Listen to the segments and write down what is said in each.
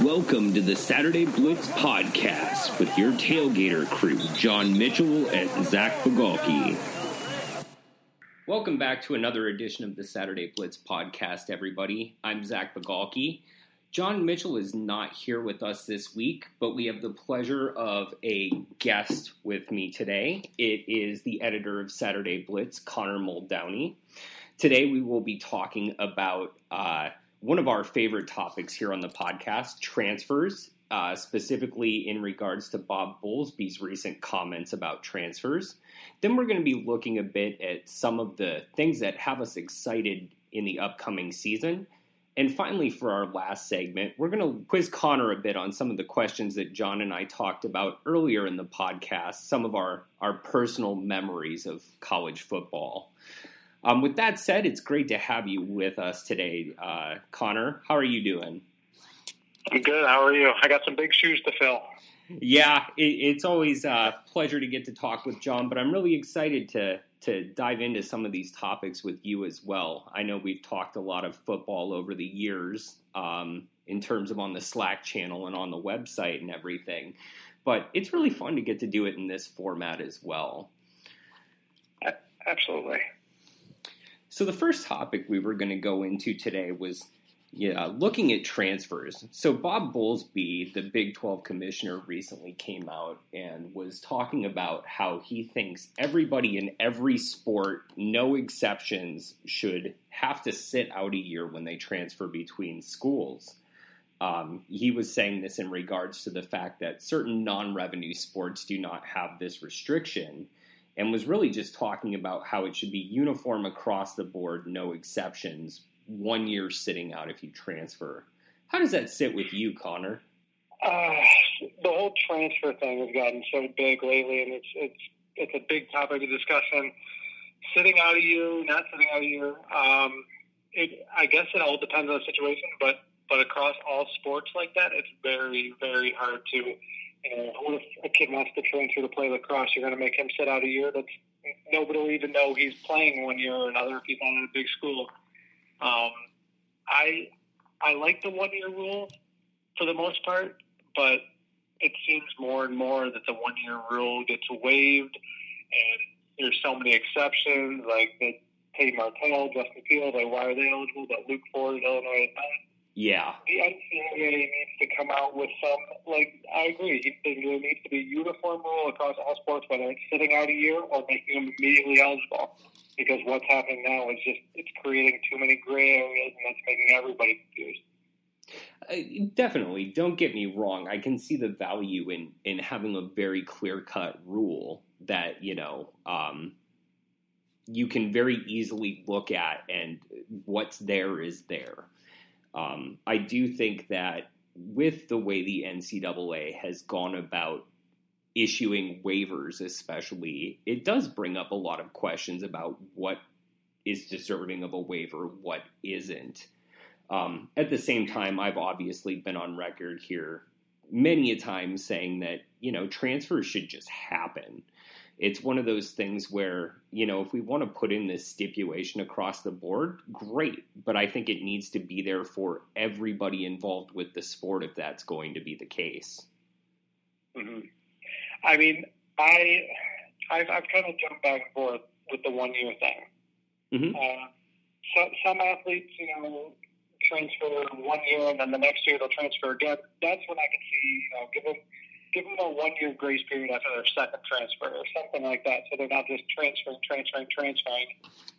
Welcome to the Saturday Blitz podcast with your tailgater crew, John Mitchell and Zach Bigalke. Welcome back to another edition of the Saturday Blitz podcast, everybody. I'm Zach Bigalke. John Mitchell is not here with us this week, but we have the pleasure of a guest with me today. It is the editor of Saturday Blitz, Connor Muldowney. Today we will be talking about uh, one of our favorite topics here on the podcast transfers, uh, specifically in regards to Bob Bowlesby's recent comments about transfers. Then we're going to be looking a bit at some of the things that have us excited in the upcoming season. And finally, for our last segment, we're going to quiz Connor a bit on some of the questions that John and I talked about earlier in the podcast, some of our, our personal memories of college football. Um, with that said, it's great to have you with us today, uh, Connor. How are you doing? I'm good. How are you? I got some big shoes to fill. Yeah, it, it's always a pleasure to get to talk with John, but I'm really excited to to dive into some of these topics with you as well. I know we've talked a lot of football over the years um, in terms of on the Slack channel and on the website and everything, but it's really fun to get to do it in this format as well. Absolutely. So the first topic we were going to go into today was yeah, looking at transfers. So Bob Bowlesby, the Big 12 commissioner, recently came out and was talking about how he thinks everybody in every sport, no exceptions, should have to sit out a year when they transfer between schools. Um, he was saying this in regards to the fact that certain non-revenue sports do not have this restriction and was really just talking about how it should be uniform across the board, no exceptions, one year sitting out if you transfer. How does that sit with you, Connor? Uh, the whole transfer thing has gotten so big lately, and it's it's it's a big topic of discussion. Sitting out a year, not sitting out a year. Um, it, I guess it all depends on the situation, but but across all sports like that, it's very very hard to you know, what if a kid wants to transfer to play lacrosse? You're going to make him sit out a year. That's nobody will even know he's playing one year or another if he's not in a big school. Um, I I like the one year rule for the most part, but it seems more and more that the one year rule gets waived, and there's so many exceptions, like the Tate Martell, Justin Field, like why are they eligible? But Luke Ford, Illinois. Yeah. The NCAA needs to come out with some, like, I agree. There needs to be a uniform rule across all sports, whether it's sitting out a year or making them immediately eligible. Because what's happening now is just, it's creating too many gray areas and that's making everybody confused. Uh, definitely. Don't get me wrong. I can see the value in, in having a very clear cut rule that, you know, um, you can very easily look at and what's there is there. Um, I do think that with the way the NCAA has gone about issuing waivers, especially, it does bring up a lot of questions about what is deserving of a waiver, what isn't. Um, at the same time, I've obviously been on record here many a time saying that you know transfers should just happen it's one of those things where, you know, if we want to put in this stipulation across the board, great. But I think it needs to be there for everybody involved with the sport if that's going to be the case. Mm-hmm. I mean, I, I've, I've kind of jumped back and forth with the one year thing. Mm-hmm. Uh, so, some athletes, you know, transfer one year and then the next year they'll transfer again. That's when I can see, you know, give them give them a one year grace period after their second transfer or something like that, so they're not just transferring, transferring, transferring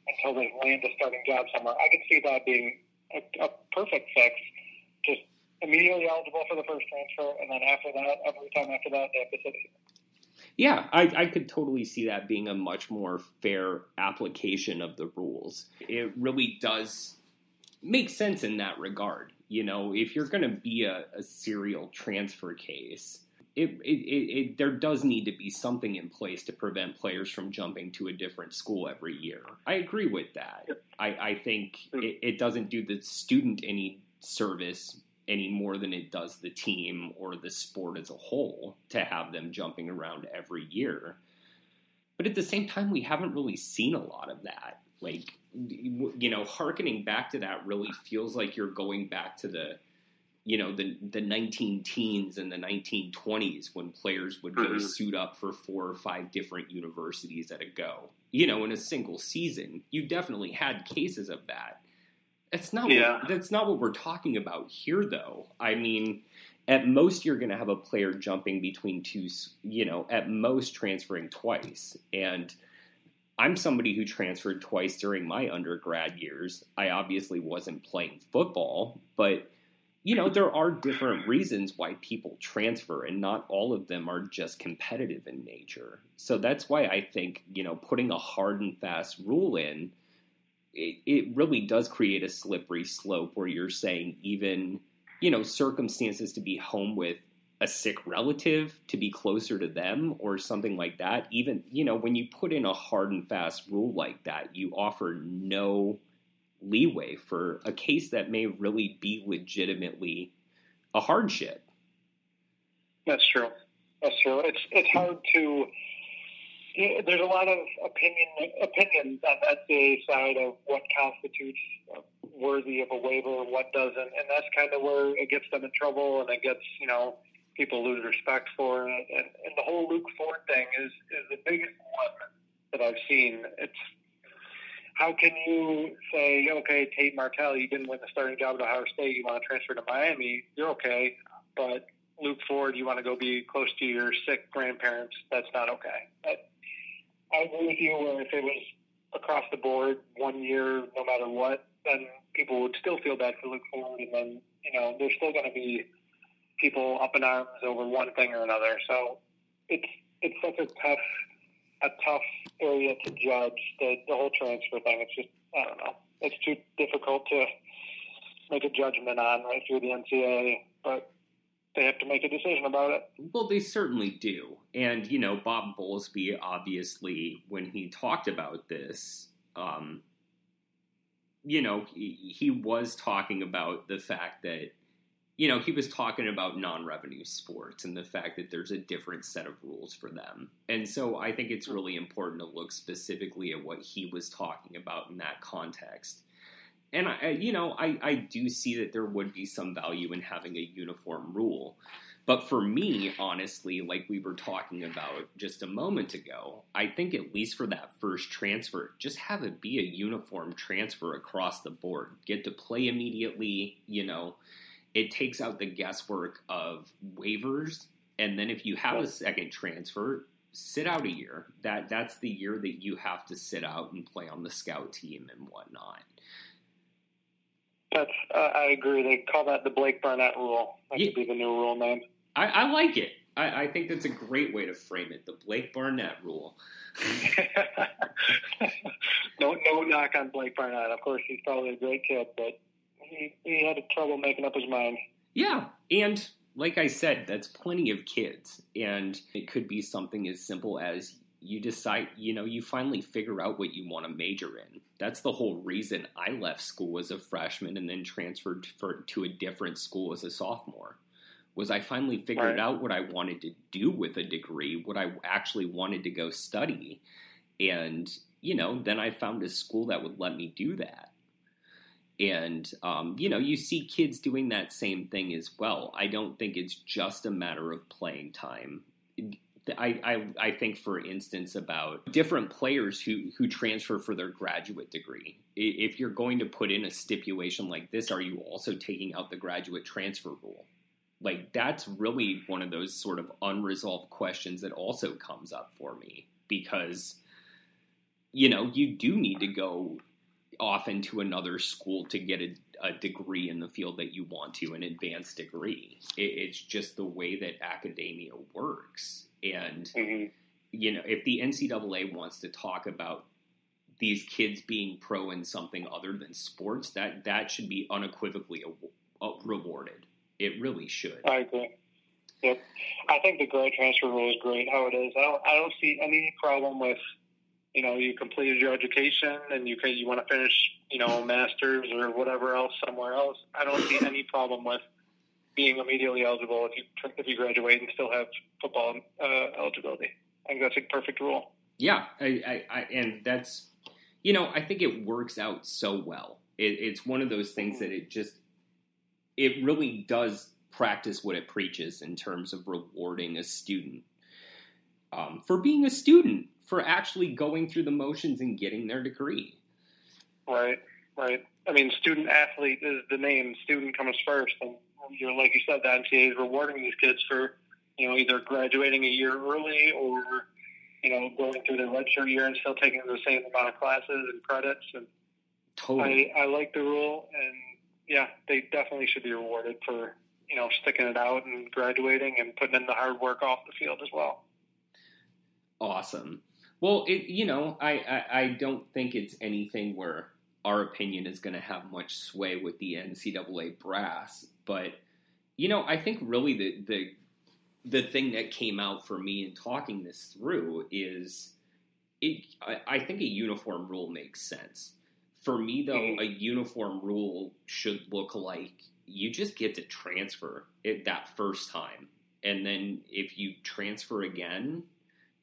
until they land a starting job somewhere. I could see that being a, a perfect fix. Just immediately eligible for the first transfer, and then after that, every time after that, they have to sit. Yeah, I, I could totally see that being a much more fair application of the rules. It really does make sense in that regard. You know, if you're going to be a, a serial transfer case, it, it, it, there does need to be something in place to prevent players from jumping to a different school every year. I agree with that. I, I think hmm. it, it doesn't do the student any service any more than it does the team or the sport as a whole to have them jumping around every year. But at the same time, we haven't really seen a lot of that. Like, you know, harkening back to that really feels like you're going back to the you know the the 19 teens and the 1920s when players would go mm-hmm. suit up for four or five different universities at a go you know in a single season you definitely had cases of that that's not yeah. what, that's not what we're talking about here though i mean at most you're going to have a player jumping between two you know at most transferring twice and I'm somebody who transferred twice during my undergrad years. I obviously wasn't playing football, but you know, there are different reasons why people transfer, and not all of them are just competitive in nature. So that's why I think, you know, putting a hard and fast rule in, it, it really does create a slippery slope where you're saying even, you know, circumstances to be home with a sick relative to be closer to them or something like that. Even, you know, when you put in a hard and fast rule like that, you offer no leeway for a case that may really be legitimately a hardship. That's true. That's true. It's it's hard to. There's a lot of opinion opinions on that side of what constitutes worthy of a waiver, what doesn't, and that's kind of where it gets them in trouble, and it gets you know people lose respect for it. And, and the whole Luke Ford thing is is the biggest one that I've seen. It's how can you say, okay, Tate Martell, you didn't win the starting job at Ohio State, you want to transfer to Miami, you're okay, but Luke Ford, you want to go be close to your sick grandparents, that's not okay. But I agree with you where if it was across the board one year, no matter what, then people would still feel bad for Luke Ford, and then, you know, there's still going to be people up in arms over one thing or another. So it's, it's such a tough a tough area to judge the, the whole transfer thing. It's just I don't know. It's too difficult to make a judgment on right through the NCAA, but they have to make a decision about it. Well, they certainly do. And, you know, Bob Bowlesby, obviously, when he talked about this, um, you know, he, he was talking about the fact that you know, he was talking about non revenue sports and the fact that there's a different set of rules for them. And so I think it's really important to look specifically at what he was talking about in that context. And I, you know, I, I do see that there would be some value in having a uniform rule. But for me, honestly, like we were talking about just a moment ago, I think at least for that first transfer, just have it be a uniform transfer across the board. Get to play immediately, you know it takes out the guesswork of waivers. And then if you have a second transfer, sit out a year. That that's the year that you have to sit out and play on the scout team and whatnot. That's uh, I agree. They call that the Blake Barnett rule. That yeah. could be the new rule name. I, I like it. I, I, think that's a great way to frame it. The Blake Barnett rule. no, no knock on Blake Barnett. Of course, he's probably a great kid, but he, he had trouble making up his mind. Yeah, and like I said, that's plenty of kids, and it could be something as simple as you decide, you know, you finally figure out what you want to major in. That's the whole reason I left school as a freshman and then transferred for, to a different school as a sophomore. Was I finally figured right. out what I wanted to do with a degree, what I actually wanted to go study, and you know, then I found a school that would let me do that. And, um, you know, you see kids doing that same thing as well. I don't think it's just a matter of playing time. I, I, I think, for instance, about different players who, who transfer for their graduate degree. If you're going to put in a stipulation like this, are you also taking out the graduate transfer rule? Like, that's really one of those sort of unresolved questions that also comes up for me because, you know, you do need to go off into another school to get a, a, degree in the field that you want to, an advanced degree. It, it's just the way that academia works. And, mm-hmm. you know, if the NCAA wants to talk about these kids being pro in something other than sports, that, that should be unequivocally rewarded. It really should. I agree. Yep. I think the grad transfer rule is great how it is. I don't, I don't see any problem with – you know you completed your education and you you want to finish you know masters or whatever else somewhere else I don't see any problem with being immediately eligible if you if you graduate and still have football uh, eligibility. I think that's a perfect rule. Yeah I, I, I, and that's you know I think it works out so well. It, it's one of those things that it just it really does practice what it preaches in terms of rewarding a student um, for being a student, for actually going through the motions and getting their degree. Right, right. I mean, student athlete is the name. Student comes first, and you're like you said, the NCAA is rewarding these kids for you know either graduating a year early or you know going through their redshirt year and still taking the same amount of classes and credits. And totally, I, I like the rule, and yeah, they definitely should be rewarded for you know sticking it out and graduating and putting in the hard work off the field as well. Awesome. Well, it, you know, I, I, I don't think it's anything where our opinion is going to have much sway with the NCAA brass, but you know, I think really the the the thing that came out for me in talking this through is it. I, I think a uniform rule makes sense. For me, though, mm-hmm. a uniform rule should look like you just get to transfer it that first time, and then if you transfer again,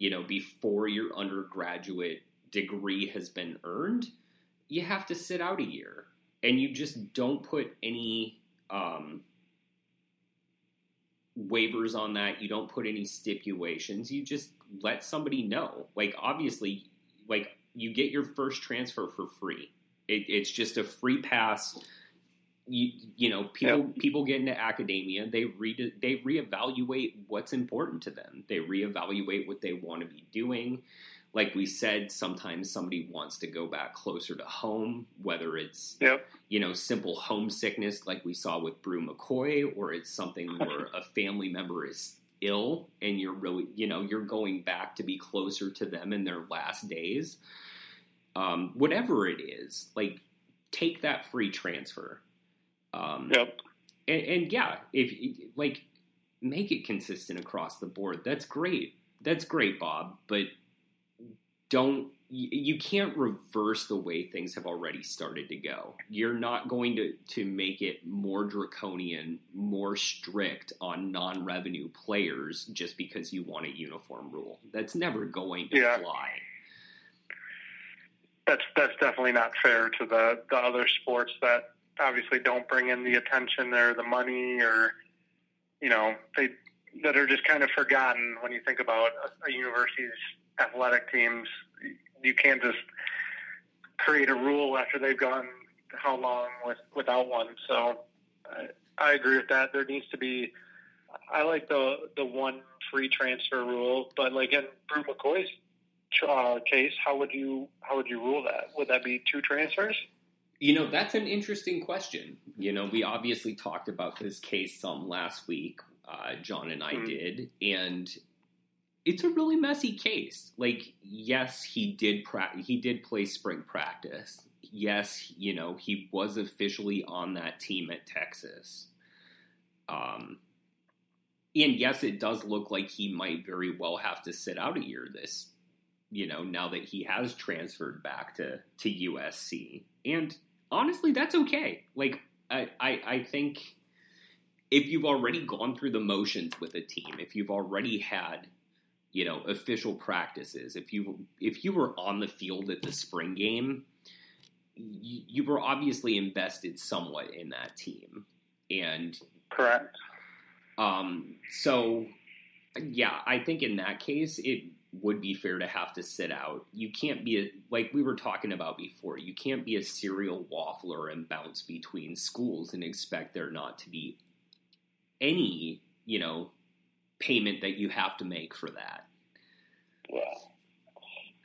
you know, before your undergraduate degree has been earned, you have to sit out a year, and you just don't put any. Um, waivers on that. You don't put any stipulations. You just let somebody know. Like obviously, like you get your first transfer for free. It, it's just a free pass. You you know people yep. people get into academia. They re they reevaluate what's important to them. They reevaluate what they want to be doing like we said, sometimes somebody wants to go back closer to home, whether it's yep. you know simple homesickness, like we saw with Bru McCoy, or it's something where a family member is ill and you're really you know you're going back to be closer to them in their last days. Um, whatever it is, like take that free transfer. Um, yep. And, and yeah, if like make it consistent across the board, that's great. That's great, Bob. But don't you can't reverse the way things have already started to go. You're not going to, to make it more draconian, more strict on non revenue players just because you want a uniform rule. That's never going to yeah. fly. That's that's definitely not fair to the, the other sports that obviously don't bring in the attention or the money or you know, they that are just kind of forgotten when you think about a, a university's athletic teams. You can't just create a rule after they've gone how long with, without one. So I, I agree with that. There needs to be. I like the the one free transfer rule, but like in Bru McCoy's uh, case, how would you how would you rule that? Would that be two transfers? You know, that's an interesting question. You know, we obviously talked about this case some last week. Uh, John and I mm-hmm. did, and it's a really messy case. Like, yes, he did pra- he did play spring practice. Yes, you know he was officially on that team at Texas. Um, and yes, it does look like he might very well have to sit out a year this. You know, now that he has transferred back to to USC, and honestly, that's okay. Like, I I, I think if you've already gone through the motions with a team, if you've already had you know official practices if you if you were on the field at the spring game you, you were obviously invested somewhat in that team and correct um so yeah i think in that case it would be fair to have to sit out you can't be a, like we were talking about before you can't be a serial waffler and bounce between schools and expect there not to be any you know payment that you have to make for that. Yeah.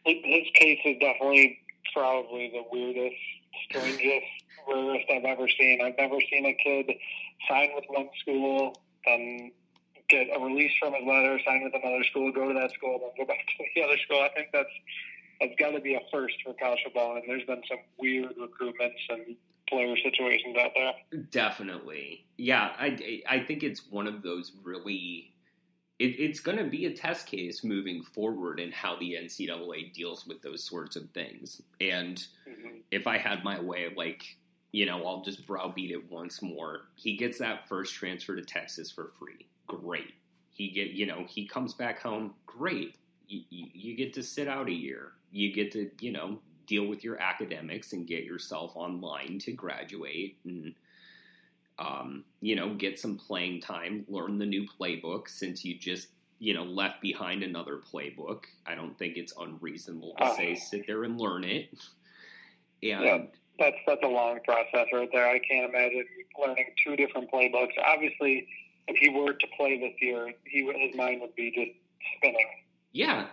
His case is definitely probably the weirdest, strangest, rarest I've ever seen. I've never seen a kid sign with one school, then get a release from his letter, sign with another school, go to that school, then go back to the other school. I think that's that's got to be a first for college football, and there's been some weird recruitments and player situations out there. Definitely, yeah. I I think it's one of those really it, it's going to be a test case moving forward in how the NCAA deals with those sorts of things. And mm-hmm. if I had my way, like, you know, I'll just browbeat it once more. He gets that first transfer to Texas for free. Great. He get, you know, he comes back home. Great. You, you, you get to sit out a year. You get to, you know, deal with your academics and get yourself online to graduate and Um, you know, get some playing time, learn the new playbook since you just you know left behind another playbook. I don't think it's unreasonable to uh, say sit there and learn it. And yeah, that's that's a long process right there. I can't imagine learning two different playbooks. Obviously, if he were to play this year, he his mind would be just spinning. Yeah,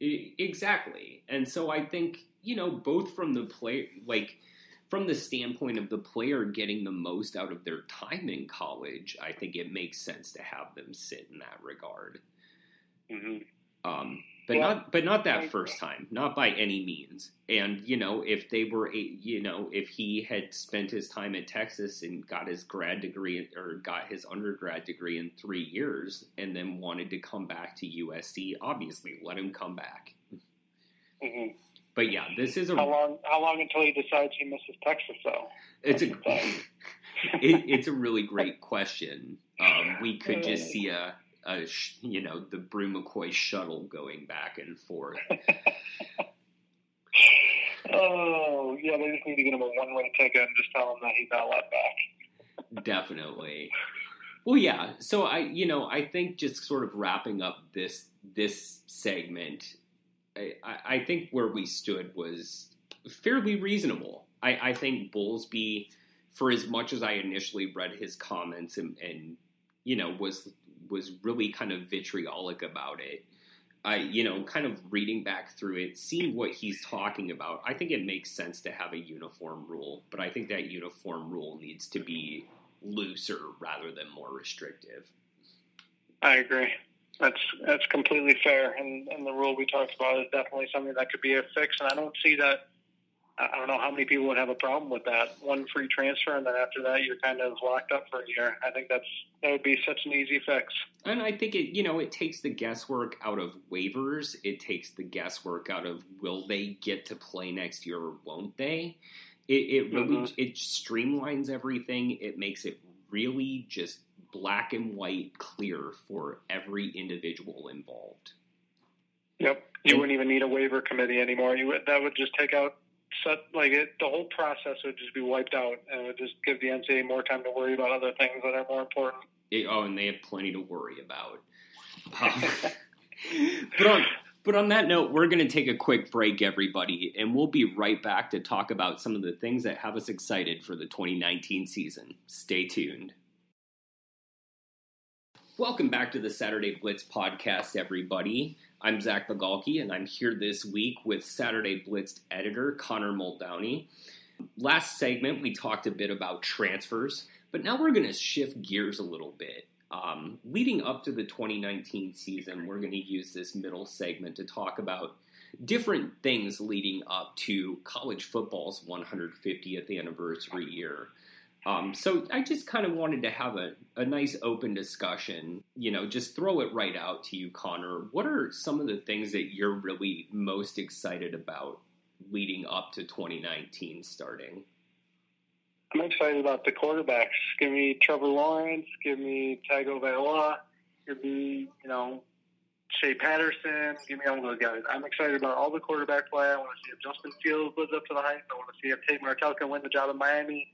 exactly. And so I think you know both from the play like from the standpoint of the player getting the most out of their time in college, I think it makes sense to have them sit in that regard. Mm-hmm. Um, but yeah. not but not that first time, not by any means. And you know, if they were, a, you know, if he had spent his time at Texas and got his grad degree or got his undergrad degree in three years, and then wanted to come back to USC, obviously let him come back. Mm-hmm. But yeah, this is a how long? How long until he decides he misses Texas? Though it's a it, it's a really great question. Um, we could just see a a you know the Bru McCoy shuttle going back and forth. oh yeah, they just need to get him a one way ticket and just tell him that he's not let back. Definitely. Well, yeah. So I, you know, I think just sort of wrapping up this this segment, I, I think where we stood was fairly reasonable. I, I think Bowlesby, for as much as I initially read his comments and, and you know was was really kind of vitriolic about it. I, you know, kind of reading back through it, seeing what he's talking about, I think it makes sense to have a uniform rule, but I think that uniform rule needs to be looser rather than more restrictive. I agree. That's that's completely fair, and, and the rule we talked about is definitely something that could be a fix. And I don't see that I don't know how many people would have a problem with that. One free transfer, and then after that, you're kind of locked up for a year. I think that's that would be such an easy fix. And I think it, you know, it takes the guesswork out of waivers. It takes the guesswork out of will they get to play next year or won't they? It, it really mm-hmm. it streamlines everything. It makes it really just black and white, clear for every individual involved. Yep, you and, wouldn't even need a waiver committee anymore. You would, that would just take out set like it, the whole process would just be wiped out, and it would just give the NCAA more time to worry about other things that are more important. oh, and they have plenty to worry about. Um, but on but on that note, we're going to take a quick break, everybody, and we'll be right back to talk about some of the things that have us excited for the 2019 season. Stay tuned. Welcome back to the Saturday Blitz podcast, everybody. I'm Zach Bigalke, and I'm here this week with Saturday Blitz editor Connor Muldowney. Last segment, we talked a bit about transfers, but now we're going to shift gears a little bit. Um, leading up to the 2019 season, we're going to use this middle segment to talk about different things leading up to college football's 150th anniversary year. Um, so I just kind of wanted to have a, a nice open discussion, you know, just throw it right out to you, Connor. What are some of the things that you're really most excited about leading up to 2019 starting? I'm excited about the quarterbacks. Give me Trevor Lawrence, give me Tagovailoa, give me, you know, Shea Patterson, give me all those guys. I'm excited about all the quarterback play. I want to see if Justin Fields lives up to the hype. I want to see if Tate Martell can win the job in Miami.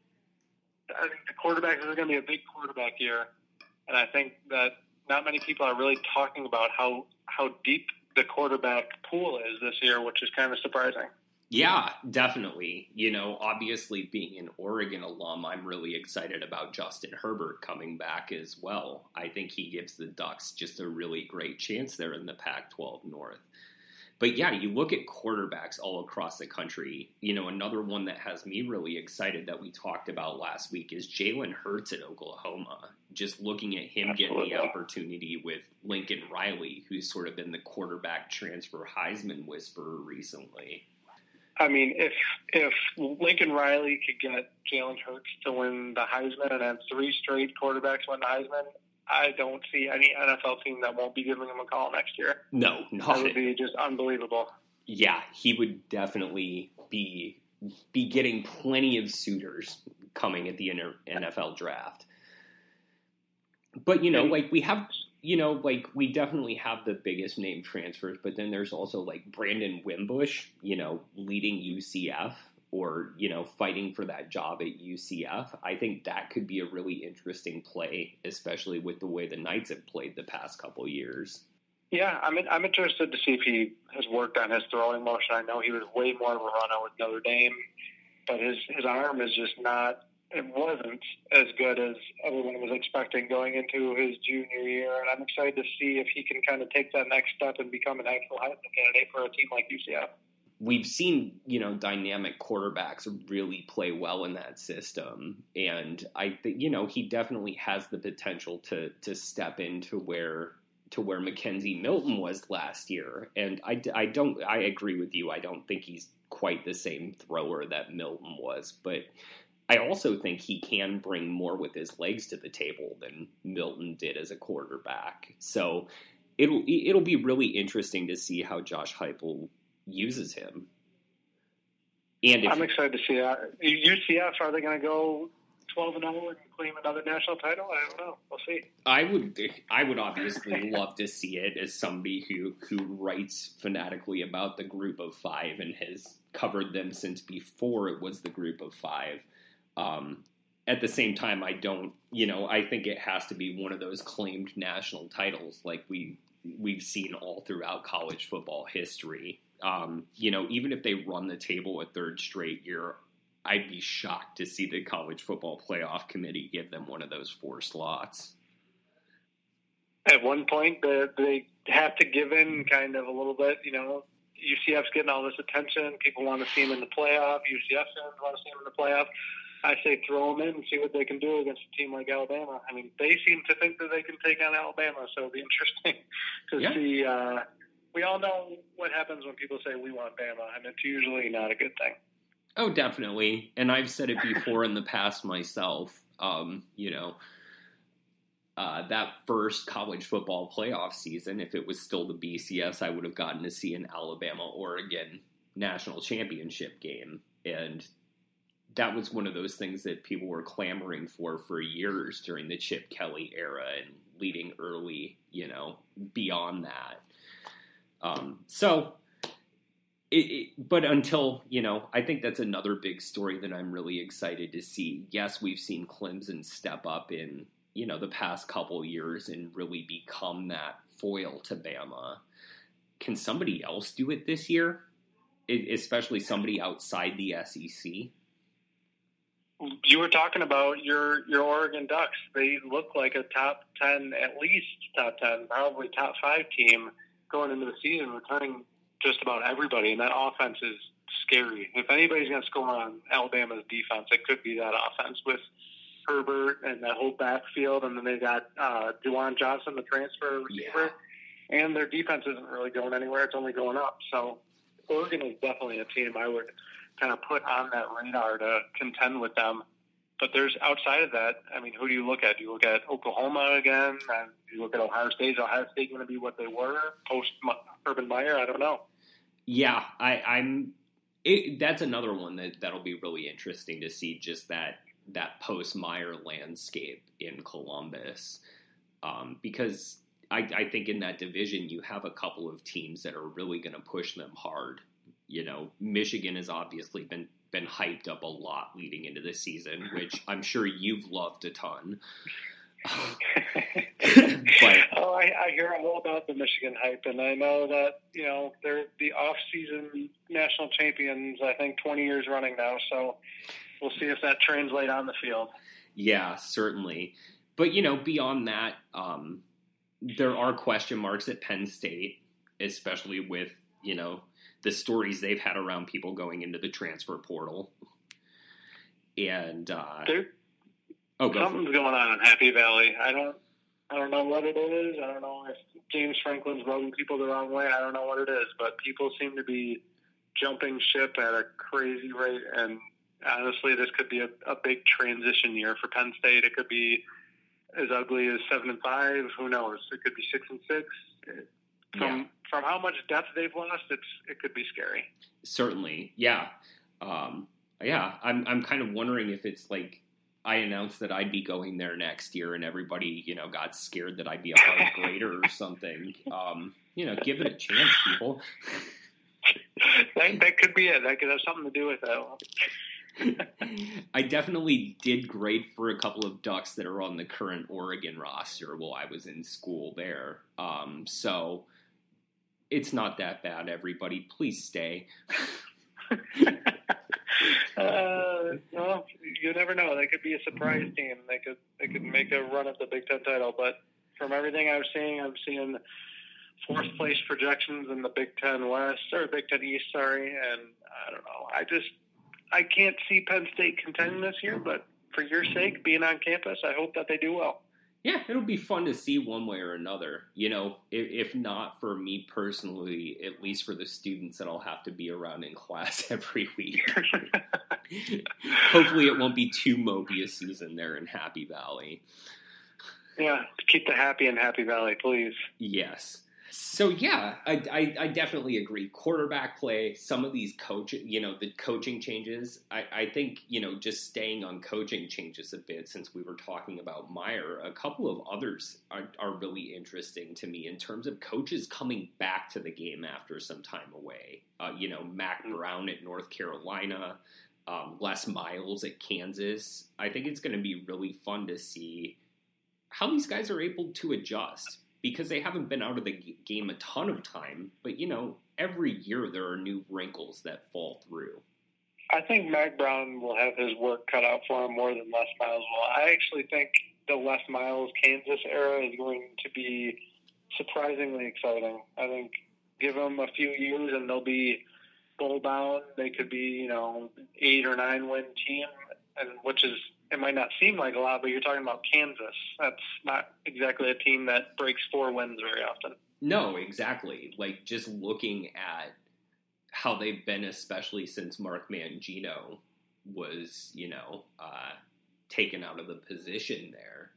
I think the quarterback is going to be a big quarterback year, and I think that not many people are really talking about how how deep the quarterback pool is this year, which is kind of surprising. Yeah, definitely. You know, obviously being an Oregon alum, I'm really excited about Justin Herbert coming back as well. I think he gives the Ducks just a really great chance there in the Pac 12 North. But yeah, you look at quarterbacks all across the country. You know, another one that has me really excited that we talked about last week is Jalen Hurts at Oklahoma. Just looking at him Absolutely. getting the opportunity with Lincoln Riley, who's sort of been the quarterback transfer Heisman whisperer recently. I mean, if if Lincoln Riley could get Jalen Hurts to win the Heisman and then three straight quarterbacks win the Heisman, I don't see any NFL team that won't be giving him a call next year. No, not that would be just unbelievable. Yeah, he would definitely be be getting plenty of suitors coming at the NFL draft. But you know, like we have, you know, like we definitely have the biggest name transfers, but then there's also like Brandon Wimbush, you know, leading UCF, or you know fighting for that job at UCF. I think that could be a really interesting play, especially with the way the Knights have played the past couple years. Yeah, I'm I'm interested to see if he has worked on his throwing motion. I know he was way more of a runner with Notre Dame, but his his arm is just not. It wasn't as good as everyone was expecting going into his junior year, and I'm excited to see if he can kind of take that next step and become an actual Heisman candidate for a team like UCF we've seen you know dynamic quarterbacks really play well in that system. And i think you know he definitely has the potential to to step into where to where McKenzie Milton was last year. And I, I don't I agree with you. I don't think he's quite the same thrower that Milton was. But I also think he can bring more with his legs to the table than Milton did as a quarterback. So it'll it'll be really interesting to see how Josh Heupel uses him. And I'm excited to see that. UCF are they going to go 12 and 0 and claim another national title? I don't know. We'll see. I would I would obviously love to see it as somebody who who writes fanatically about the group of 5 and has covered them since before it was the group of 5. Um, at the same time I don't, you know, I think it has to be one of those claimed national titles like we we've seen all throughout college football history um, you know, even if they run the table a third straight year, I'd be shocked to see the college football playoff committee give them one of those four slots. At one point, the, they have to give in kind of a little bit. You know, UCF's getting all this attention. People want to see them in the playoff. UCF fans want to see them in the playoff. I say throw them in and see what they can do against a team like Alabama. I mean, they seem to think that they can take on Alabama, so it'll be interesting to yeah. see. Uh, we all know what happens when people say we want Bama, and it's usually not a good thing. Oh, definitely. And I've said it before in the past myself. Um, you know, uh, that first college football playoff season, if it was still the BCS, I would have gotten to see an Alabama Oregon national championship game. And that was one of those things that people were clamoring for for years during the Chip Kelly era and leading early, you know, beyond that. Um, so, it, it, but until you know, I think that's another big story that I'm really excited to see. Yes, we've seen Clemson step up in you know the past couple years and really become that foil to Bama. Can somebody else do it this year? It, especially somebody outside the SEC. You were talking about your your Oregon Ducks. They look like a top ten, at least top ten, probably top five team going into the season, returning just about everybody, and that offense is scary. If anybody's going to score on Alabama's defense, it could be that offense with Herbert and that whole backfield, and then they got uh, Juwan Johnson, the transfer receiver, yeah. and their defense isn't really going anywhere; it's only going up. So Oregon is definitely a team I would kind of put on that radar to contend with them but there's outside of that. I mean, who do you look at? Do you look at Oklahoma again? And you look at Ohio State? Is Ohio State going to be what they were post Urban Meyer? I don't know. Yeah, I, I'm. It, that's another one that that'll be really interesting to see. Just that that post Meyer landscape in Columbus, um, because I, I think in that division you have a couple of teams that are really going to push them hard. You know, Michigan has obviously been been hyped up a lot leading into the season, which I'm sure you've loved a ton. but, oh, I, I hear all about the Michigan hype, and I know that you know they're the off-season national champions. I think 20 years running now, so we'll see if that translates on the field. Yeah, certainly. But you know, beyond that, um, there are question marks at Penn State, especially with you know the stories they've had around people going into the transfer portal. And uh, there, oh, go something's going on in Happy Valley. I don't, I don't know what it is. I don't know if James Franklin's rubbing people the wrong way. I don't know what it is, but people seem to be jumping ship at a crazy rate. And honestly, this could be a, a big transition year for Penn State. It could be as ugly as seven and five. Who knows? It could be six and six. From yeah from how much depth they've lost, it's it could be scary. Certainly, yeah, um, yeah. I'm I'm kind of wondering if it's like I announced that I'd be going there next year, and everybody, you know, got scared that I'd be a hard grader or something. Um, you know, give it a chance, people. that, that could be it. That could have something to do with that. I definitely did great for a couple of Ducks that are on the current Oregon roster while I was in school there. Um, so it's not that bad, everybody. Please stay. uh, you never know. They could be a surprise team. They could they could make a run at the Big Ten title. But from everything I'm seeing, I'm seeing fourth place projections in the Big Ten West or Big Ten East. Sorry, and I don't know. I just I can't see Penn State contending this year. But for your sake, being on campus, I hope that they do well yeah, it'll be fun to see one way or another. You know, if, if, not for me personally, at least for the students that I'll have to be around in class every week. Hopefully, it won't be too mopey a season there in Happy Valley. Yeah, keep the happy in Happy Valley, please. Yes. So yeah, I, I, I, definitely agree. Quarterback play, some of these coach, you know, the coaching changes. I, I think you know, just staying on coaching changes a bit since we were talking about Meyer. A couple of others are, are really interesting to me in terms of coaches coming back to the game after some time away. Uh, you know, Mack mm. Brown at North Carolina, um, Les Miles at Kansas. I think it's going to be really fun to see how these guys are able to adjust because they haven't been out of the game a ton of time. But you know, every year there are new wrinkles that fall through. I think Mack Brown will have his work cut out for him more than Les Miles will. I actually think the Les Miles Kansas era is going to be surprisingly exciting. I think give them a few years and they'll be bowl bound. They could be, you know, eight or nine win team, and which is it might not seem like a lot, but you're talking about Kansas. That's not exactly a team that breaks four wins very often. No, exactly. Like just looking at how they've been, especially since Mark Mangino was, you know, uh, taken out of the position there.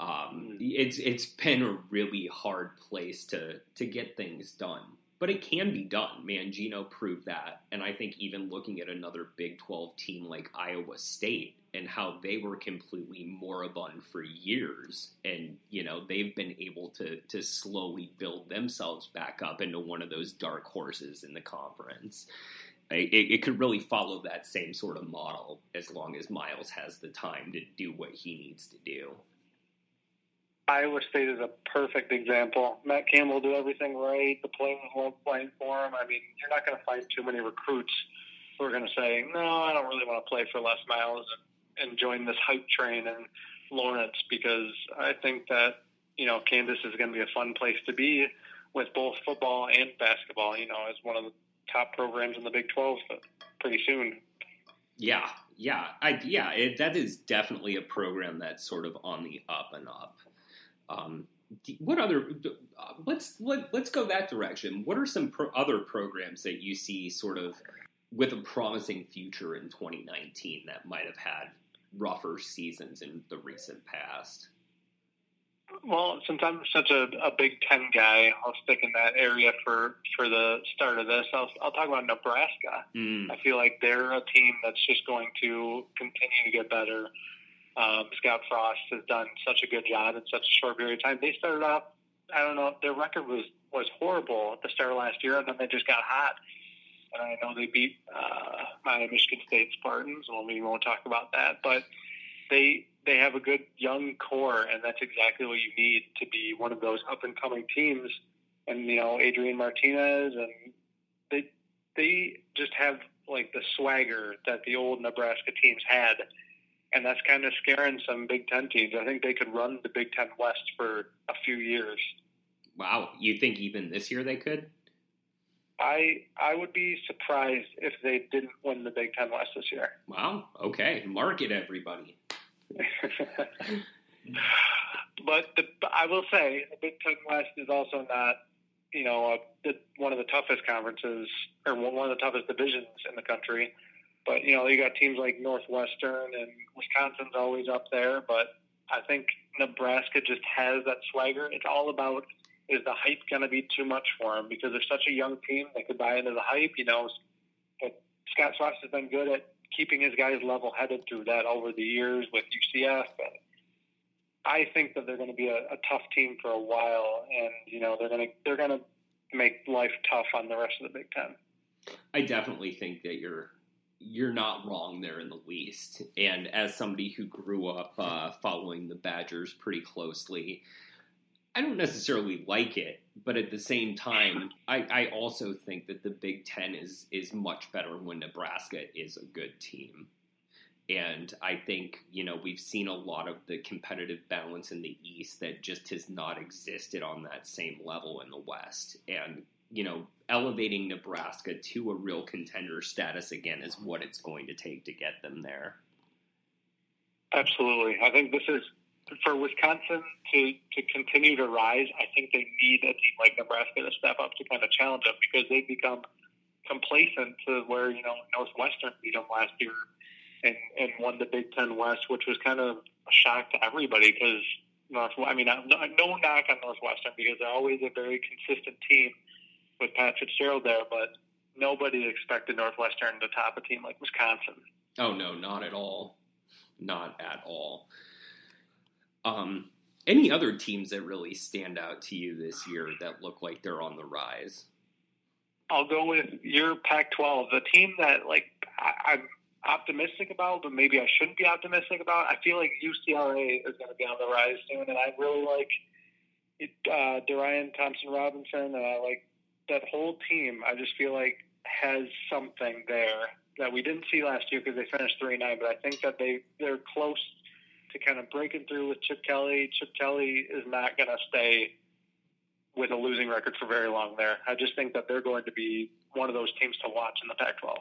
Um, mm. it's it's been a really hard place to to get things done but it can be done. Mangino proved that. And I think even looking at another Big 12 team like Iowa State and how they were completely moribund for years, and, you know, they've been able to, to slowly build themselves back up into one of those dark horses in the conference. It, it could really follow that same sort of model as long as Miles has the time to do what he needs to do. Iowa State is a perfect example. Matt Campbell do everything right. The players won't play for him. I mean, you're not going to find too many recruits who are going to say, "No, I don't really want to play for Les Miles and, and join this hype train in Lawrence," because I think that you know Kansas is going to be a fun place to be with both football and basketball. You know, as one of the top programs in the Big 12 pretty soon. Yeah, yeah, I yeah, it, that is definitely a program that's sort of on the up and up. Um, what other? Uh, let's let, let's go that direction. What are some pro- other programs that you see sort of with a promising future in 2019 that might have had rougher seasons in the recent past? Well, since I'm such a, a Big Ten guy, I'll stick in that area for for the start of this. I'll, I'll talk about Nebraska. Mm. I feel like they're a team that's just going to continue to get better. Um, Scott Frost has done such a good job in such a short period of time. They started off, I don't know, their record was was horrible at the start of last year, and then they just got hot. And I know they beat uh, my Michigan State Spartans. Well, we won't talk about that, but they they have a good young core, and that's exactly what you need to be one of those up and coming teams. And you know, Adrian Martinez, and they they just have like the swagger that the old Nebraska teams had and that's kind of scaring some Big Ten teams. I think they could run the Big Ten West for a few years. Wow, you think even this year they could? I I would be surprised if they didn't win the Big Ten West this year. Wow. Okay, market everybody. but the, I will say the Big Ten West is also not, you know, a, the, one of the toughest conferences or one of the toughest divisions in the country. But you know, you got teams like Northwestern and Wisconsin's always up there. But I think Nebraska just has that swagger. It's all about is the hype going to be too much for them because they're such a young team they could buy into the hype, you know. But Scott Frost has been good at keeping his guys level headed through that over the years with UCF. And I think that they're going to be a, a tough team for a while, and you know they're going to they're going to make life tough on the rest of the Big Ten. I definitely think that you're you're not wrong there in the least. And as somebody who grew up uh, following the Badgers pretty closely, I don't necessarily like it, but at the same time, I, I also think that the Big Ten is is much better when Nebraska is a good team. And I think, you know, we've seen a lot of the competitive balance in the East that just has not existed on that same level in the West. And you know, elevating Nebraska to a real contender status again is what it's going to take to get them there. Absolutely. I think this is for Wisconsin to, to continue to rise. I think they need a team like Nebraska to step up to kind of challenge them because they've become complacent to where, you know, Northwestern beat them last year and, and won the Big Ten West, which was kind of a shock to everybody because North, I mean, no, no knock on Northwestern because they're always a very consistent team with Pat Fitzgerald there, but nobody expected Northwestern to top a team like Wisconsin. Oh no, not at all, not at all. Um, any other teams that really stand out to you this year that look like they're on the rise? I'll go with your Pac-12, the team that like I, I'm optimistic about, but maybe I shouldn't be optimistic about. I feel like UCLA is going to be on the rise soon, and I really like it, uh, Dorian Thompson Robinson, and I like that whole team, I just feel like has something there that we didn't see last year because they finished three nine. But I think that they they're close to kind of breaking through with Chip Kelly. Chip Kelly is not going to stay with a losing record for very long there. I just think that they're going to be one of those teams to watch in the Pac-12.